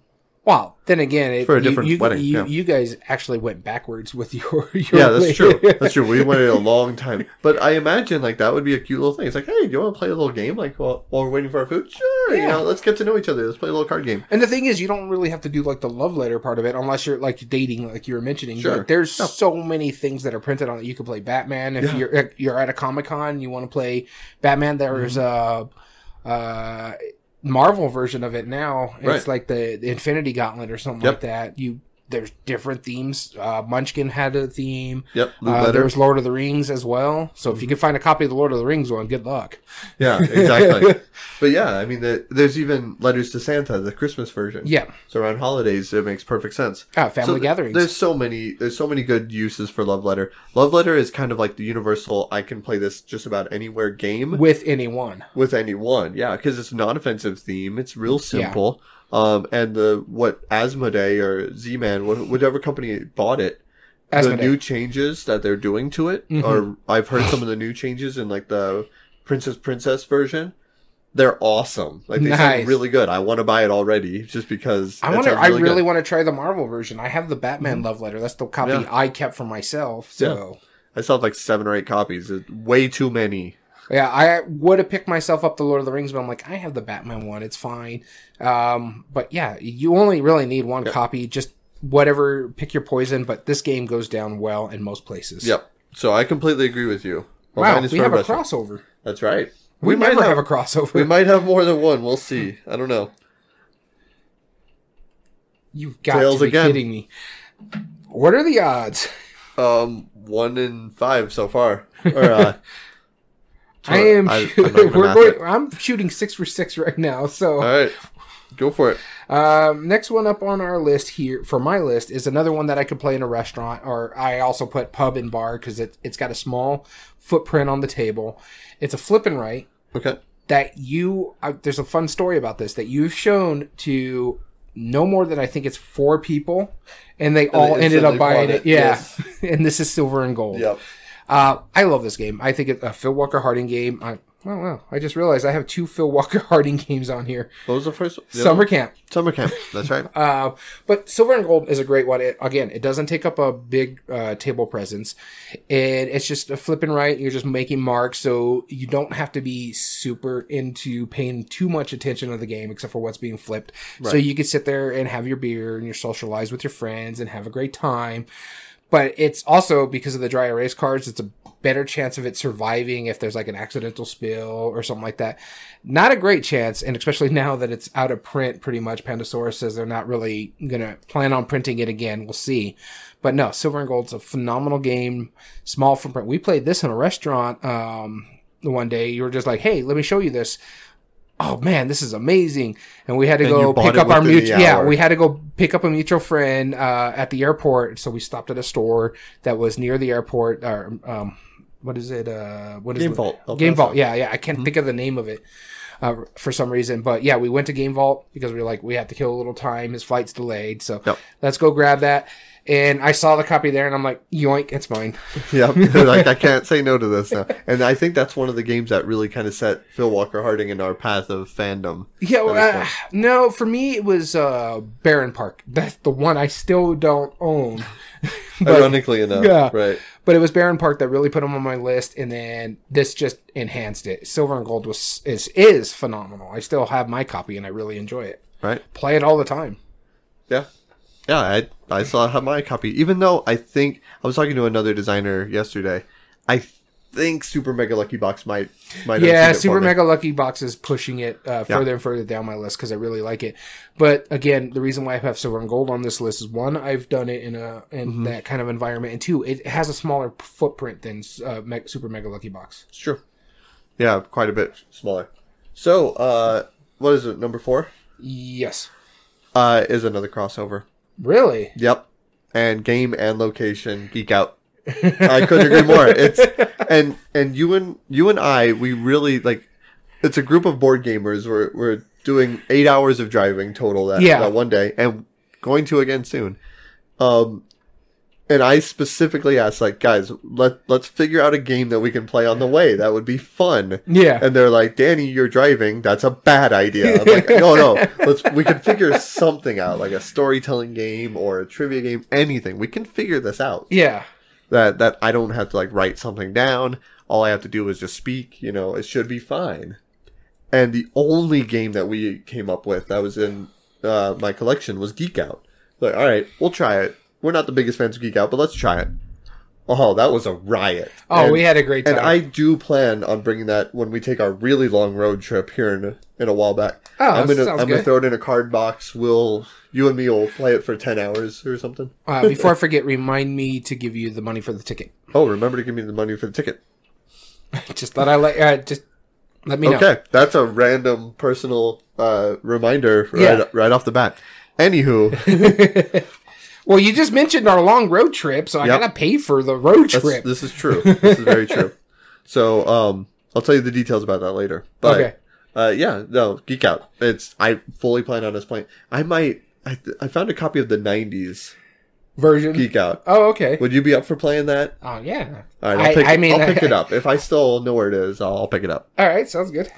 Well, then again, it, For a different you, wedding, You, yeah. you guys actually went backwards with your. your Yeah, that's true. That's true. We waited a long time, but I imagine like that would be a cute little thing. It's like, hey, do you want to play a little game like while, while we're waiting for our food? Sure. You Yeah. know, let's get to know each other. Let's play a little card game. And the thing is, you don't really have to do like the love letter part of it unless you're like dating, like you were mentioning. Sure. Like, there's Yeah. so many things that are printed on it. You can play Batman if Yeah. you're you're at a comic con. You want to play Batman. There's Mm-hmm. a, uh Marvel version of it now. It's like the, the Infinity Gauntlet or something Yep. like that. You there's different themes. Uh, Munchkin had a theme. Yep. Uh, letter. there was Lord of the Rings as well. So if you can find a copy of the Lord of the Rings one, good luck. Yeah, exactly. but yeah, I mean, the, there's even letters to Santa, the Christmas version. Yeah. So around holidays, it makes perfect sense. Ah, family So th- gatherings. There's so many. There's so many good uses for Love Letter. Love Letter is kind of like the universal. I can play this just about anywhere game with anyone. with anyone. Yeah, because it's a non-offensive theme. It's real simple. Um, and the what Asmodee or Z-Man, wh- whatever company bought it, the new changes that they're doing to it, Mhm. or I've heard some of the new changes in like the Princess Princess version. They're awesome. Like they Nice. sound really good. I want to buy it already just because I want to. I really really good. want to try the Marvel version. I have the Batman love letter. That's the copy Yeah. I kept for myself. So I still have like seven or eight copies. It's way too many. Yeah, I would have picked myself up the Lord of the Rings, but I'm like, I have the Batman one. It's fine. Um, but yeah, you only really need one copy. Just whatever, pick your poison. But this game goes down well in most places. Yep. So I completely agree with you. Well, Wow, we have a crossover. That's right. We, might never have, a crossover. We might have more than one. We'll see. I don't know. You've got Tails to be again. kidding me. What are the odds? Um, one in five so far, or uh, So I am. I, I'm we're going. I'm shooting six for six right now. So All right, go for it. Um, next one up on our list here for my list is another one that I could play in a restaurant, or I also put pub and bar because it, it's got a small footprint on the table. It's a flip and write Okay. that you. Uh, there's a fun story about this that you've shown to no more than I think it's four people, and they all they ended up buying it. it, Yeah, yes. and this is silver and gold. Yep. Uh, I love this game. I think it's a Phil Walker Harding game. I, oh wow! I just realized I have two Phil Walker Harding games on here. What was the first? the Summer Camp. Summer camp. That's right. Uh, but silver and gold is a great one. It, again, it doesn't take up a big uh, table presence, and it's just a flipping right. You're just making marks, so you don't have to be super into paying too much attention to the game, except for what's being flipped. So you can sit there and have your beer and you socialize with your friends and have a great time. But it's also because of the dry erase cards, it's a better chance of it surviving if there's like an accidental spill or something like that. Not a great chance, and especially now that it's out of print pretty much. Pandasaurus says they're not really gonna plan on printing it again. We'll see. But no, Silver and Gold's a phenomenal game. Small footprint. We played this in a restaurant um one day. You were just like, Hey, let me show you this. Oh man, this is amazing. And we had to And go pick up our mutual yeah, we had to go pick up a mutual friend uh, at the airport. So we stopped at a store that was near the airport. Or um, what is it? Uh, what is Game it? Vault. El Game. Vault. Yeah, yeah. I can't think of the name of it uh, for some reason, but yeah, we went to Game Vault because we were like, we have to kill a little time. His flight's delayed, so Yep. let's go grab that. And I saw the copy there, and I'm like, yoink, it's mine. Yep. like I can't say no to this now. And I think that's one of the games that really kind of set Phil Walker Harding in our path of fandom. Yeah, well, uh, no, for me it was uh, Bärenpark. That's the one I still don't own. But- Ironically enough. yeah. Right. But it was Bärenpark that really put him on my list, and then this just enhanced it. Silver and Gold was is is phenomenal. I still have my copy, and I really enjoy it. Right. Play it all the time. Yeah. Yeah, I I still have my copy. Even though I think I was talking to another designer yesterday. I think Super Mega Lucky Box might might yeah, unseat it for Super me. Mega Lucky Box is pushing it uh, further and further down my list because I really like it. But again, the reason why I have Silver and Gold on this list is one, I've done it in a in Mm-hmm. that kind of environment, and two, it has a smaller footprint than uh, Super Mega Lucky Box. It's true. Yeah, quite a bit smaller. So, uh what is it, number four? Yes, Uh is another crossover. Really. Yep. And game and location geek out. I couldn't agree more. It's and and you and you and I we really like it's a group of board gamers. We're we're doing eight hours of driving total that, Yeah. that one day and going to again soon. Um and I specifically asked like guys, let let's figure out a game that we can play on the way. That would be fun. Yeah, And they're like, Danny, you're driving. That's a bad idea. I'm like, no, no. Let's we can figure something out, like a storytelling game or a trivia game, anything. We can figure this out. yeah, That that I don't have to like write something down. All I have to do is just speak. You know, it should be fine. And the only game that we came up with that was in uh, my collection was Geek Out. Like, all right, we'll try it. We're not the biggest fans of Geek Out, but let's try it. Oh, that was a riot. Oh, And- we had a great time. and I do plan on bringing that when we take our really long road trip here in a, in a while back. Oh, I'm gonna I'm gonna throw it in a card box. We'll you and me will play it for ten hours or something. uh, before I forget, remind me to give you the money for the ticket. Oh, remember to give me the money for the ticket. just thought I let uh, just let me know. Okay, that's a random personal uh, reminder right Yeah. right off the bat. Anywho, Well, you just mentioned our long road trip, so I Yep. gotta pay for the road that's, trip. this is true. This is very true. So um, I'll tell you the details about that later. But Okay. uh, yeah, no, geek out. It's I fully plan on us playing. I might. I, th- I found a copy of the '90s Version. geek out. Oh, okay. Would you be up for playing that? Oh, yeah. All right, I'll I- I mean, I'll pick it up. If I still know where it is, I'll, I'll pick it up. All right, sounds good.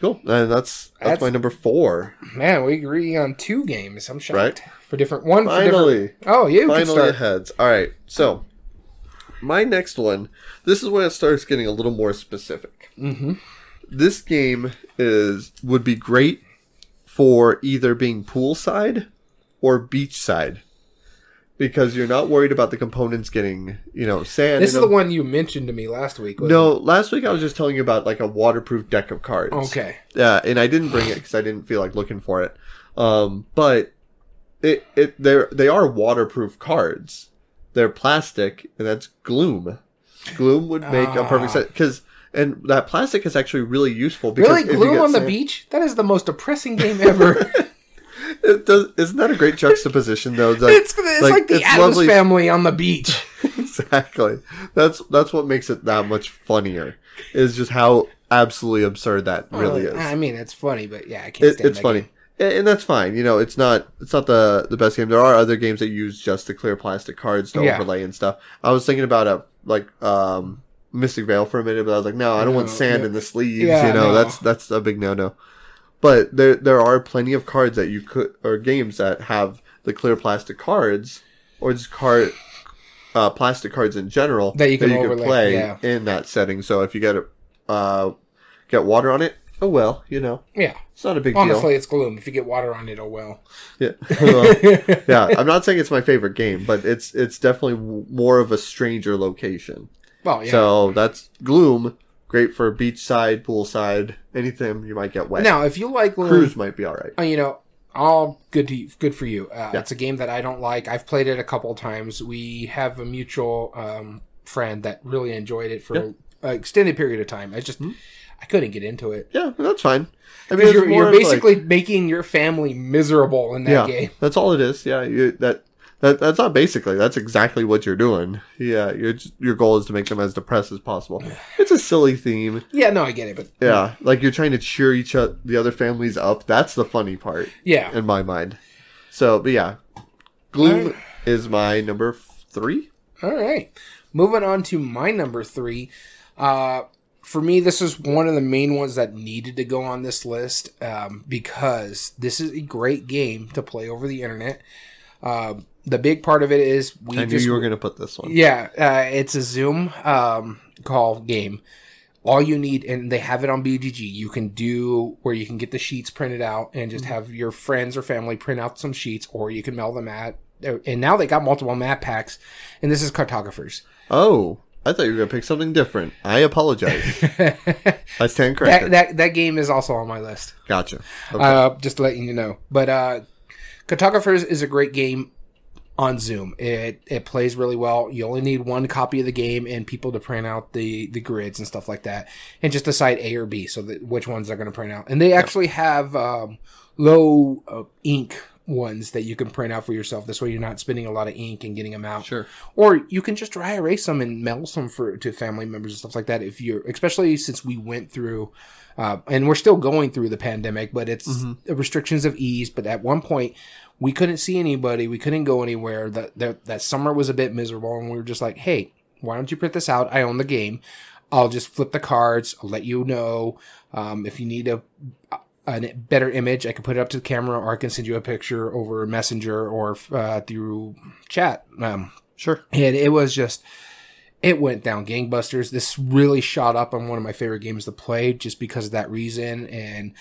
Cool. And that's that's, That's- my number four. Man, we agree on two games. I'm shocked. Right. For different one. For different, Finally, oh, you can finally start. heads. All right. So my next one. This is when it starts getting a little more specific. Mm-hmm. This game is would be great for either being poolside or beachside. Because you're not worried about the components getting, you know, sand. This is the one you mentioned to me last week. wasn't No, last week I was just telling you about like a waterproof deck of cards. Okay. Yeah, and I didn't bring it because I didn't feel like looking for it. Um, but it it they're they are waterproof cards. They're plastic, and that's Gloom. Gloom would make a perfect ah. sense because and that plastic is actually really useful. Because Really, glue on the beach? That is the most depressing game ever. It does, isn't that a great juxtaposition though? It's like, it's it's like, the it's Addams lovely- family on the beach. exactly. That's that's what makes it that much funnier. Is just how absolutely absurd that really is. I mean, it's funny, but yeah, I can't It, stand it's funny, game. And, that's fine. You know, it's not it's not the the best game. There are other games that use just the clear plastic cards to Yeah. overlay and stuff. I was thinking about a like um Mystic Vale for a minute, but I was like, no, I don't want sand no. in the sleeves. Yeah, you know, no. that's that's a big no no. But there there are plenty of cards that you could or games that have the clear plastic cards or just card uh, plastic cards in general That you can overlay, play yeah. in that setting. So if you get a uh, get water on it, oh well, you know, Yeah, it's not a big deal. honestly, it's gloom. If you get water on it, oh well. Yeah. Well, yeah, I'm not saying it's my favorite game, but it's it's definitely more of a stranger location. Well, yeah. So that's Gloom, great for beachside, poolside, anything you might get wet. now, if you like gloom, Cruise might be all right. uh, you know, all good to you, good for you. Uh, Yeah. It's a game that I don't like. I've played it a couple times. We have a mutual um, friend that really enjoyed it for Yeah. An extended period of time. I just I couldn't get into it. Yeah, that's fine. I mean, you're, you're of, like- basically making your family miserable in that yeah, game. that's all it is. Yeah, you, that that that's not basically. That's exactly what you're doing. Yeah, your your goal is to make them as depressed as possible. It's a silly theme. Yeah, no, I get it, but Yeah, like you're trying to cheer each o- the other families up. That's the funny part yeah, in my mind. So, but yeah, Gloom is my number three. All right. Moving on to my number three. Uh, for me, this is one of the main ones that needed to go on this list um, because this is a great game to play over the internet. Uh, the big part of it is we I knew just you were going to put this one. yeah, uh, it's a Zoom um, call game. All you need, and they have it on BGG. You can do where you can get the sheets printed out and just have your friends or family print out some sheets, or you can mail them at. And now they got multiple map packs, and this is cartographers. Oh, I thought you were going to pick something different. I apologize. I stand corrected. that, that that game is also on my list. gotcha. Okay. Uh, just letting you know. But uh, Cartographers is a great game on Zoom. It it plays really well. You only need one copy of the game and people to print out the the grids and stuff like that, and just decide A or B, so that which ones they're going to print out. And they actually have um, low uh, ink ones that you can print out for yourself. This way, you're not spending a lot of ink and getting them out. Sure. Or you can just dry erase them and mail some for to family members and stuff like that. If you're, especially since we went through, uh, and we're still going through the pandemic, but it's the restrictions of ease. But at one point, we couldn't see anybody, we couldn't go anywhere. That that that summer was a bit miserable, and we were just like, hey, why don't you print this out? I own the game. I'll just flip the cards. I'll let you know um, if you need a a better image. I can put it up to the camera, or I can send you a picture over Messenger or uh, through chat. Um, Sure. and it was just it went down gangbusters this really shot up on one of my favorite games to play just because of that reason and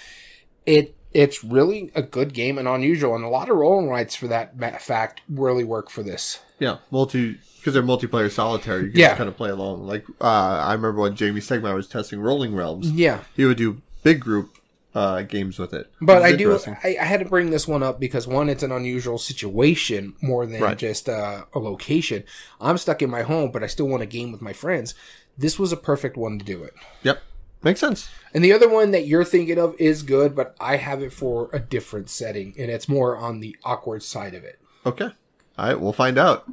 it it's really a good game and unusual and a lot of rolling rights for that fact really work for this Yeah, multi because they're multiplayer solitaire. You can Yeah. kind of play along. Like uh, I remember when Jamey Stegmaier was testing Rolling Realms. yeah He would do big group uh, games with it. but i do. I, I had to bring this one up because one it's an unusual situation more than Right. just uh, a location i'm stuck in my home but i still want a game with my friends this was a perfect one to do it Yep, makes sense. And the other one that you're thinking of is good, but I have it for a different setting, and it's more on the awkward side of it. Okay, all right, we'll find out.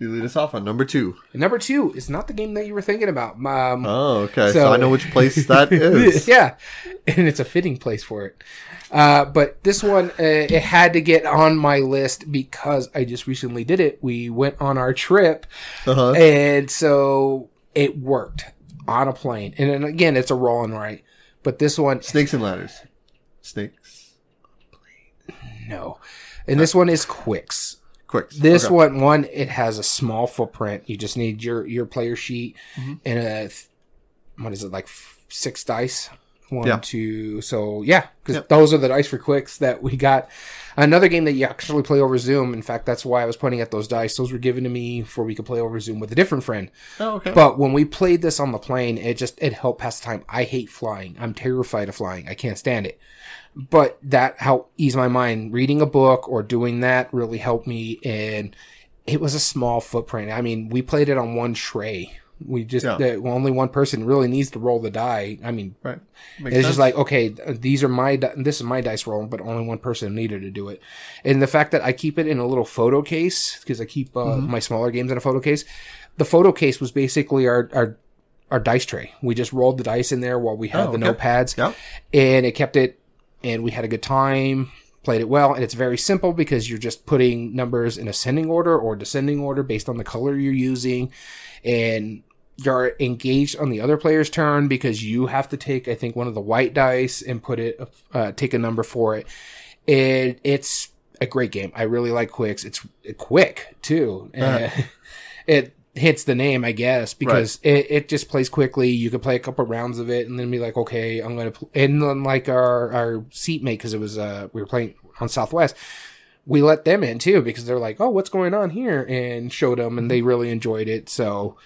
You lead us off on number two. And number two is not the game that you were thinking about. Um, Oh, okay. So, So- I know which place that is. yeah, and it's a fitting place for it. Uh, but this one, uh, it had to get on my list because I just recently did it. We went on our trip, Uh-huh. and so it worked on a plane. And then again, it's a roll and write. But this one, Snakes and ladders. Snakes. no. And this one is Qwixx. Quick. This Okay. one, one, it has a small footprint. You just need your your player sheet Mm-hmm. and a what is it like six dice? One, Yeah. two. So yeah, because Yep. those are the dice for Qwixx that we got. Another game that you actually play over Zoom. In fact, that's why I was pointing at those dice. Those were given to me for we could play over Zoom with a different friend. Oh, okay. But when we played this on the plane, it just it helped pass the time. I hate flying. I'm terrified of flying. I can't stand it. But that helped ease my mind. Reading a book or doing that really helped me. And it was a small footprint. I mean, we played it on one tray. We just Yeah. that only one person really needs to roll the die. I mean, Right. Makes it's just like okay, these are my di- this is my dice roll, but only one person needed to do it. And the fact that I keep it in a little photo case because I keep uh, Mm-hmm. my smaller games in a photo case. The photo case was basically our our our dice tray. We just rolled the dice in there while we had Oh, the okay. notepads, Yep. and it kept it. And we had a good time. Played it well, and it's very simple because you're just putting numbers in ascending order or descending order based on the color you're using, and you're engaged on the other player's turn because you have to take, I think, one of the white dice and put it, uh, take a number for it. And it's a great game. I really like Qwixx. It's quick too. Uh-huh. Uh, it hits the name, I guess, because it, it just plays quickly. You could play a couple rounds of it and then be like, okay, I'm going to, pl-. and then like our, our seatmate, cause it was, uh, we were playing on Southwest. We let them in too because they're like, oh, what's going on here? And showed them and they really enjoyed it. So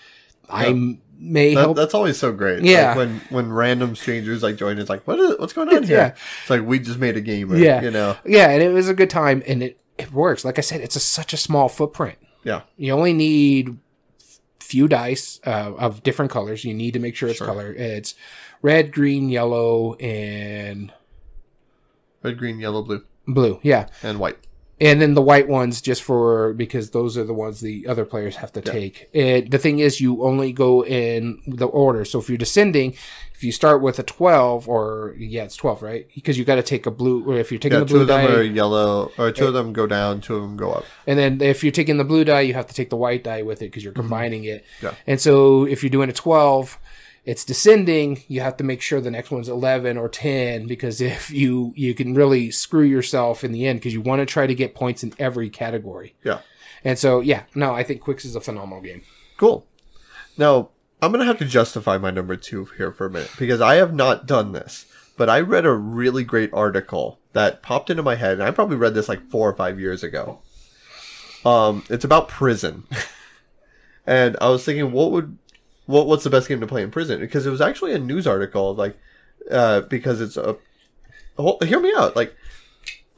I may That- help. that's always so great. Yeah. Like when when random strangers like join, it's like, what is what's going on here? Yeah. It's like we just made a game. Yeah. You know. Yeah, and it was a good time, and it it works. Like I said, it's a, such a small footprint. Yeah. You only need few dice uh, of different colors. You need to make sure it's Sure. color. It's red, green, yellow, and Red, green, yellow, blue, blue. Yeah, and white. And then the white ones just for because those are the ones the other players have to Yeah. take. It, the thing is, you only go in the order. So if you're descending, if you start with a twelve, or yeah, it's twelve, right? Because you got to take a blue. Or if you're taking Yeah, the two blue of them die, are yellow, or two of them go down, two of them go up. And then if you're taking the blue die, you have to take the white die with it because you're combining it. Mm-hmm. Yeah. And so if you're doing a 12, it's descending, you have to make sure the next one's 11 or 10 because if you, you can really screw yourself in the end because you want to try to get points in every category. Yeah. And so, yeah, no, I think Qwixx is a phenomenal game. Cool. Now, I'm going to have to justify my number two here for a minute because I have not done this, but I read a really great article that popped into my head, and I probably read this like four or five years ago. Um, it's about prison. and I was thinking, what would, what, what's the best game to play in prison? Because it was actually a news article, like, uh, because it's a, hold, hear me out. Like,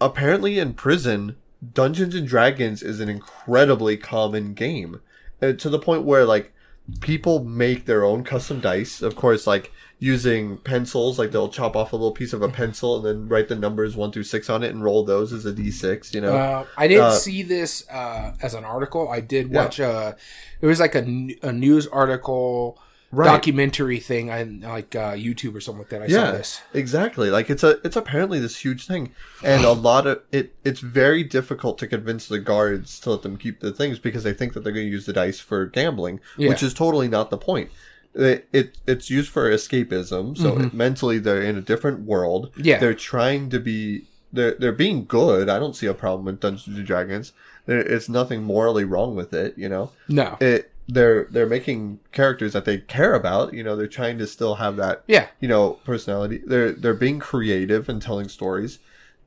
apparently in prison, Dungeons and Dragons is an incredibly common game uh, to the point where like people make their own custom dice. Of course, like using pencils, like they'll chop off a little piece of a pencil and then write the numbers one through six on it and roll those as a d6. You know, Uh, I didn't Uh, see this uh, as an article. I did Yeah. watch a, it was like a, a news article Right. documentary thing on like uh, YouTube or something like that. I saw this. exactly. Like it's a it's apparently this huge thing, and a lot of it. It's very difficult to convince the guards to let them keep the things because they think that they're going to use the dice for gambling, Yeah. which is totally not the point. It, it it's used for escapism, so mentally they're in a different world. Mm-hmm. Yeah. they're trying to be they're they're being good. I don't see a problem with Dungeons and Dragons. There, it's nothing morally wrong with it. You know, No. it they're they're making characters that they care about. You know, they're trying to still have that Yeah. you know personality. They're they're being creative and telling stories,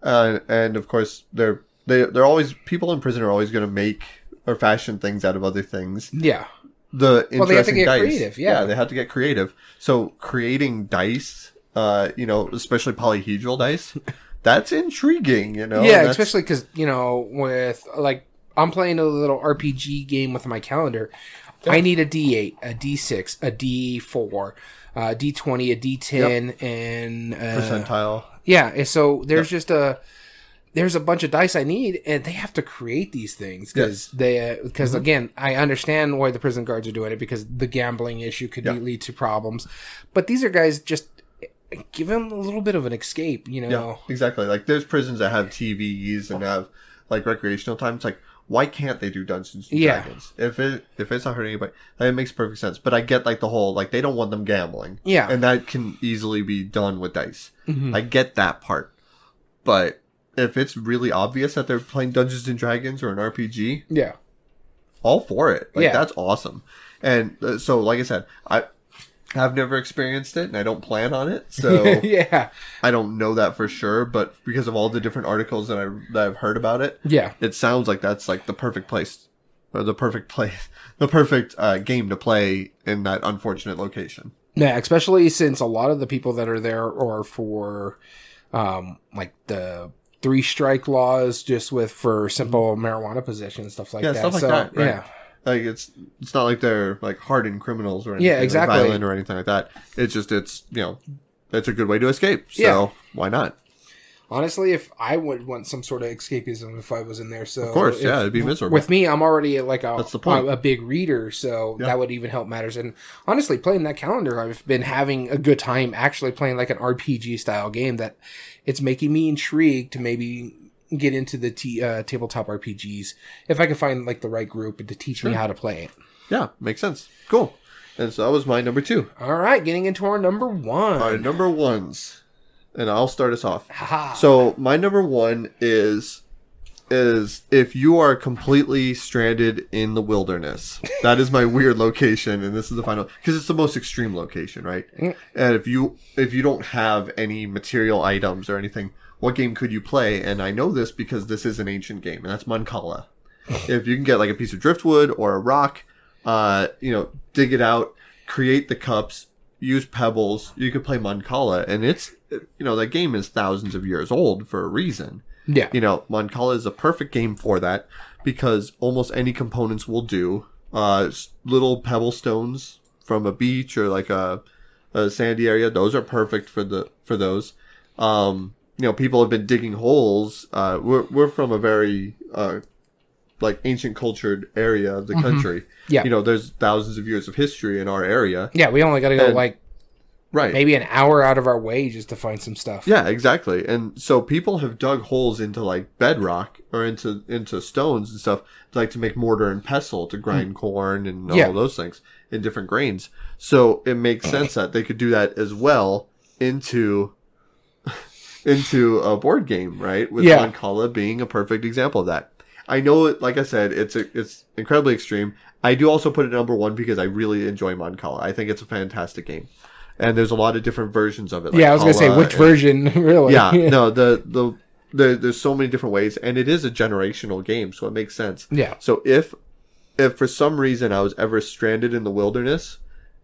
uh, and of course they're they they're always people in prison are always going to make or fashion things out of other things. Yeah. The Well, they interesting get dice, creative, yeah. they have to get creative. So creating dice, uh, you know, especially polyhedral dice, that's intriguing. You know, yeah, especially because you know, with like I'm playing a little RPG game with my calendar. I need a D8, a D6, a D4, a D20, a D10, and uh, percentile. yeah. So there's just a there's a bunch of dice I need, and they have to create these things because they because Mm-hmm. again I understand why the prison guards are doing it because the gambling issue could Yeah. lead to problems, but these are guys just give them a little bit of an escape, you know. Yeah, exactly. Like there's prisons that have TVs and have like recreational time. It's like why can't they do Dungeons and Yeah. Dragons if it if it's not hurting anybody? That makes perfect sense. But I get like the whole like they don't want them gambling. Yeah. and that can easily be done with dice. Mhm. I get that part, but if it's really obvious that they're playing Dungeons and Dragons or an RPG, Yeah. all for it. Like Yeah. that's awesome. And uh, so, like I said, I. I've never experienced it and I don't plan on it. So yeah. I don't know that for sure, but because of all the different articles that I that I've heard about it, Yeah. it sounds like that's like the perfect place, or the perfect place, the perfect uh, game to play in that unfortunate location. Yeah, especially since a lot of the people that are there are for um like the three strike laws just with for simple marijuana possession and stuff like Yeah, that. stuff like so that, right. yeah. Like it's it's not like they're like hardened criminals or anything, Yeah, like, exactly. violent or anything like that. It's just it's you know it's a good way to escape. So Yeah. why not? Honestly, if I would want some sort of escapism if I was in there, so Of course, if- yeah, it'd be miserable. With me, I'm already like a That's the point. a, a big reader, so Yeah. that would even help matters. And honestly, playing that calendar, I've been having a good time actually playing like an RPG style game that it's making me intrigued to maybe get into the t- uh, tabletop RPGs if I could find like the right group to teach me how to play it. yeah, makes sense. Cool. And so that was my number two. All right, getting into our number one. Right, number ones, and I'll start us off. Haha. So my number one is is if you are completely stranded in the wilderness. That is my weird location, and this is the final because it's the most extreme location, right? Mm. And if you if you don't have any material items or anything, what game could you play? And I know this because this is an ancient game, and that's Mancala. if you can get like a piece of driftwood or a rock, uh, you know, dig it out, create the cups, use pebbles, you could play Mancala, and it's you know that game is thousands of years old for a reason. yeah, You know, Mancala is a perfect game for that because almost any components will do. Uh, little pebble stones from a beach or like a, a sandy area, those are perfect for the for those. Um, you know, people have been digging holes. Uh, we're we're from a very uh, like ancient cultured area of the country. Mm-hmm. Yeah. you know, there's thousands of years of history in our area. yeah. We only got to go And- like Right. maybe an hour out of our way just to find some stuff. Yeah, exactly. And so people have dug holes into like bedrock or into into stones and stuff, like to make mortar and pestle to hmm. grind corn and all Yeah. those things in different grains. So it makes sense that they could do that as well into into a board game, right? With Yeah. Mancala being a perfect example of that. I know, it, like I said, it's a, it's incredibly extreme. I do also put it number one because I really enjoy Mancala. I think it's a fantastic game, and there's a lot of different versions of it. like yeah, I was gonna say which and- version, really? yeah, no, the, the the there's so many different ways, and it is a generational game, so it makes sense. yeah. So if if for some reason I was ever stranded in the wilderness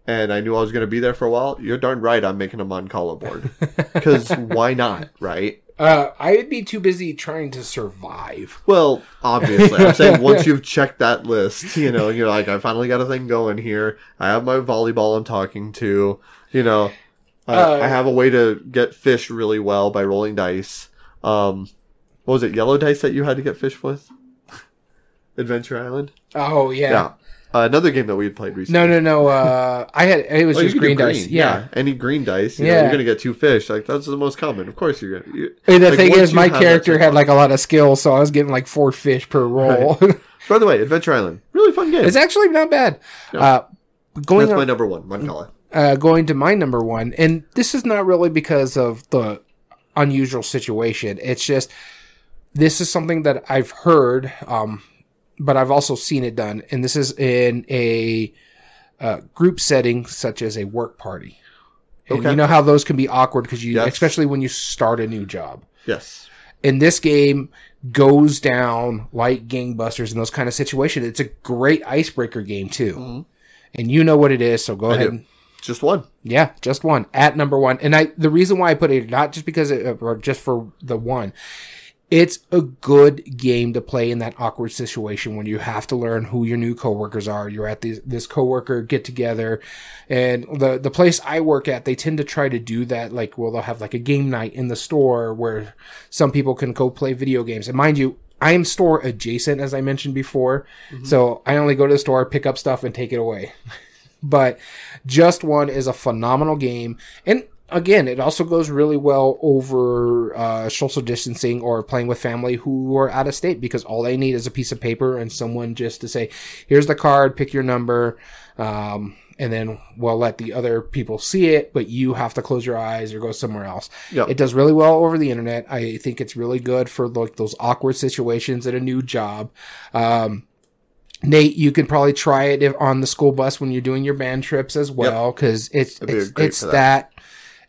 and I knew I was going to be there for a while, you're darn right I'm making a Mancala board because why not, right? Uh, I'd be too busy trying to survive. Well, obviously, I'm saying once you've checked that list, you know, you're like, I finally got a thing going here. I have my volleyball I'm talking to, you know, I, Uh, I have a way to get fish really well by rolling dice. Um, what was it, yellow dice that you had to get fish with? Adventure Island? Oh yeah. Yeah. Uh, another game that we had played recently. No, no, no. Uh, I had it was Oh, just do green dice. Yeah. Any green dice. You know, Yeah. you're going to get two fish. Like, that's the most common. Of course you're going to. And the Like, thing is, my character had like a lot of skill, so I was getting like four fish per roll. By the way, Adventure Island. Really fun game. it's actually not bad. Uh, going That's on, my number one, Mancala. Uh, going to my number one, and this is not really because of the unusual situation. It's just this is something that I've heard, um, but I've also seen it done, and this is in a uh, group setting such as a work party. And Okay. you know how those can be awkward because you, Yes. especially when you start a new job. Yes. and this game goes down like gangbusters in those kind of situations. It's a great icebreaker game too, and you know what it is. So go ahead. do. Just one. yeah, just one at number one. And I the reason why I put it not just because it, uh, or just for the one. It's a good game to play in that awkward situation when you have to learn who your new coworkers are. You're at this, this coworker get together, and the the place I work at, they tend to try to do that. Like, well, they'll have like a game night in the store where some people can go play video games. And mind you, I am store adjacent, as I mentioned before, mm-hmm. so I only go to the store, pick up stuff, and take it away but just one is a phenomenal game. And again it also goes really well over uh, social distancing or playing with family who are out of state because all they need is a piece of paper and someone just to say here's the card pick your number um, and then we'll let the other people see it but you have to close your eyes or go somewhere else. Yep. it does really well over the internet. I think it's really good for like those awkward situations at a new job. Um, Nate, you could probably try it if, on the school bus when you're doing your band trips as well, because it's That'd it's, it's that. that.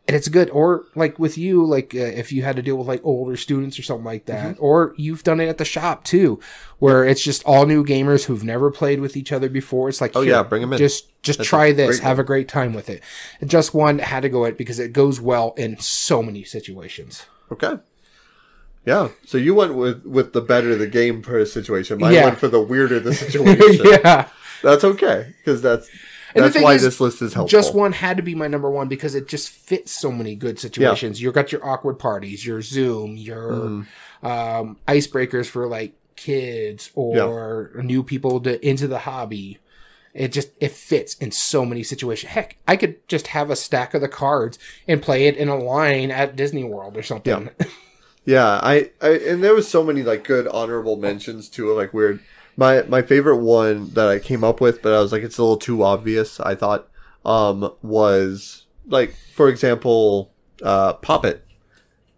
and it's good. Or like with you, like uh, if you had to deal with like older students or something like that, or you've done it at the shop too, where it's just all new gamers who've never played with each other before. It's like, Oh, yeah, bring 'em in. Just just That's try this, have a great time with it. And just one had to go it because it goes well in so many situations. Okay. Yeah. So you went with with the better the game per situation. Mine Yeah. went for the weirder the situation. yeah, that's okay because that's And that's why is, this list is helpful. Just one had to be my number one because it just fits so many good situations. You've got your awkward parties, your Zoom, your Mm. um, icebreakers for like kids or new people to into the hobby. It just it fits in so many situations. Heck, I could just have a stack of the cards and play it in a line at Disney World or something. Yeah, I, I and there was so many like good honorable mentions too, like weird. My my favorite one that I came up with, but I was like, it's a little too obvious. I thought, um, was like for example, uh, Pop It.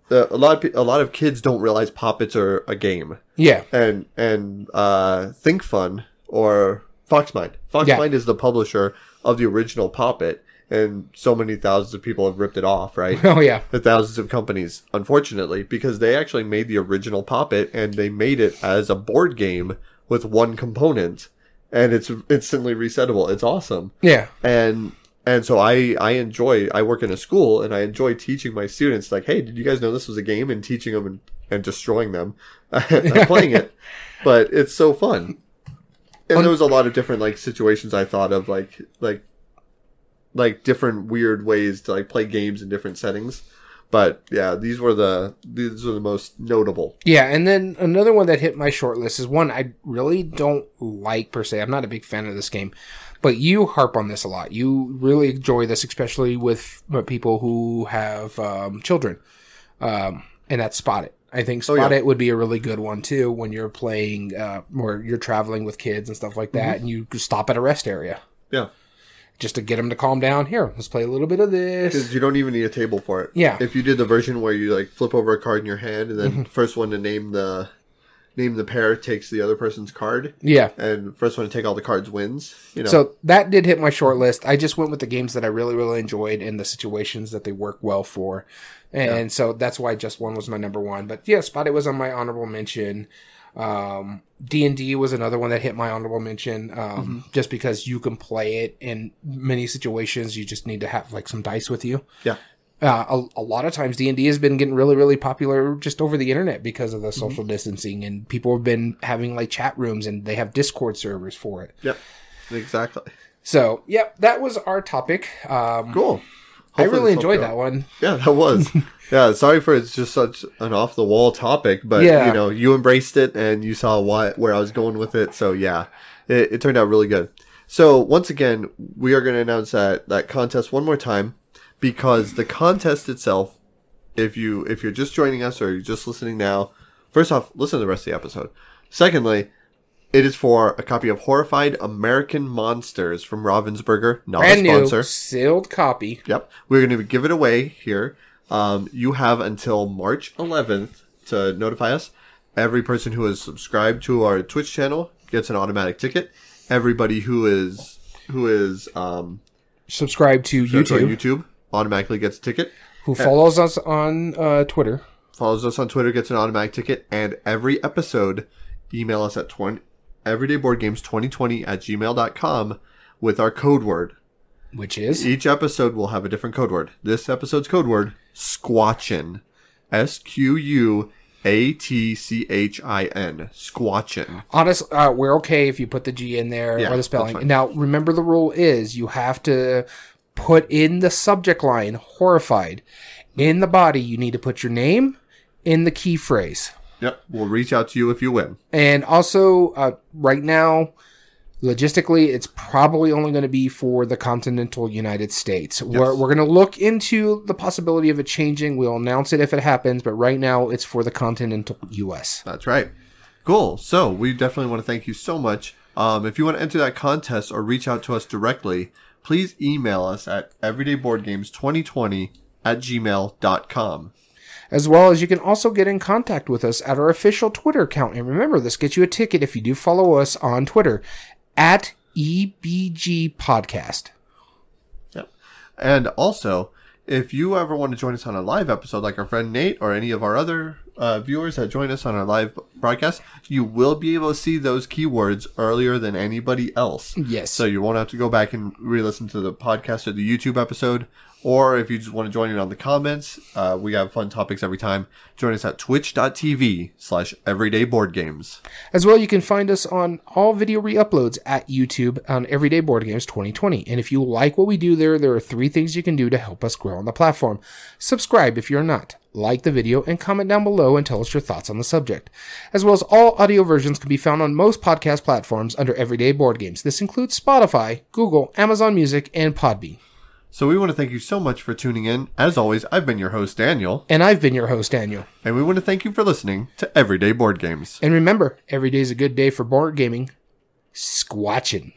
The, a lot of a lot of kids don't realize Poppets are a game, yeah. and and uh, Think Fun or Foxmind. Foxmind is the publisher of the original Pop It, and so many thousands of people have ripped it off, right? Oh yeah. the thousands of companies, unfortunately, because they actually made the original Pop It and they made it as a board game with one component, and it's instantly resettable. It's awesome, Yeah. and and so I I enjoy. I work in a school and I enjoy teaching my students like, hey, did you guys know this was a game? And teaching them and, and destroying them, and playing it, but it's so fun. And there was a lot of different like situations I thought of like like like different weird ways to like play games in different settings. But yeah, these were the these were the most notable. Yeah, and then another one that hit my short list is one I really don't like per se. I'm not a big fan of this game, but you harp on this a lot. You really enjoy this, especially with uh, people who have um, children, um, and that's Spot It. I think Oh, yeah. Spot It would be a really good one too when you're playing, uh, or you're traveling with kids and stuff like that, and you stop at a rest area Yeah, just to get them to calm down. Here, let's play a little bit of this. because you don't even need a table for it. Yeah. if you did the version where you like flip over a card in your hand and then Mm-hmm. first one to name the name the pair takes the other person's card, Yeah. and first one to take all the cards wins. You know, So that did hit my short list. I just went with the games that I really, really enjoyed and the situations that they work well for. And so that's why just one was my number one. But yeah, Spot It was on my honorable mention. Um, D&D was another one that hit my honorable mention. Um, just because you can play it in many situations. You just need to have like some dice with you. yeah, Uh, a, a lot of times D&D has been getting really, really popular just over the internet because of the social distancing and people have been having like chat rooms and they have discord servers for it. yep, exactly. So, yep, that was our topic. Um, Cool. I really enjoyed that one. Yeah, that was. yeah, sorry for it's just such an off the wall topic, but Yeah. you know, you embraced it and you saw why where I was going with it. So yeah, it, it turned out really good. So once again, we are going to announce that that contest one more time because the contest itself, if you if you're just joining us or you're just listening now, first off, listen to the rest of the episode. Secondly, it is for a copy of Horrified American Monsters from Ravensburger, not Brand a new, sponsor. sealed copy. Yep. We're going to give it away here. Um, you have until March 11th to notify us. Every person who is subscribed to our Twitch channel gets an automatic ticket. Everybody who is who is um, Subscribe to YouTube. YouTube automatically gets a ticket. Who follows us on uh, Twitter? Follows us on Twitter gets an automatic ticket. And every episode, email us at 20, everydayboardgames2020 at gmail.com with our code word. Which is Each episode will have a different code word. This episode's code word, squatchin. S Q U A T C H I N. Squatchin. honest. Uh, we're okay if you put the G in there Yeah, or the spelling. Now, remember the rule is you have to put in the subject line "horrified." In the body, you need to put your name in the key phrase. Yep. We'll reach out to you if you win. And also, uh, right now, logistically, it's probably only going to be for the continental United States. We're, we're going to look into the possibility of it changing. We'll announce it if it happens, but right now, it's for the continental U.S. That's right. Cool. So we definitely want to thank you so much. Um, if you want to enter that contest or reach out to us directly, please email us at everydayboardgames2020 at gmail.com. As well as you can also get in contact with us at our official Twitter account. And remember, this gets you a ticket if you do follow us on Twitter at EBG Podcast. Yep. And also, if you ever want to join us on a live episode, like our friend Nate or any of our other uh, viewers that join us on our live broadcast, you will be able to see those keywords earlier than anybody else. Yes. So you won't have to go back and re-listen to the podcast or the YouTube episode. Or if you just want to join in on the comments, uh, we have fun topics every time. Join us at twitch.tv slash everyday board games. As well, you can find us on all video re-uploads at YouTube on Everyday Board Games 2020. And if you like what we do there, there are three things you can do to help us grow on the platform. Subscribe if you're not, like the video, and comment down below and tell us your thoughts on the subject. As well as all audio versions can be found on most podcast platforms under Everyday Board Games. This includes Spotify, Google, Amazon Music, and Podbean. So we want to thank you so much for tuning in. As always, I've been your host, Daniel, And I've been your host, Daniel. and we want to thank you for listening to Everyday Board Games. And remember, every day is a good day for board gaming. Squatching.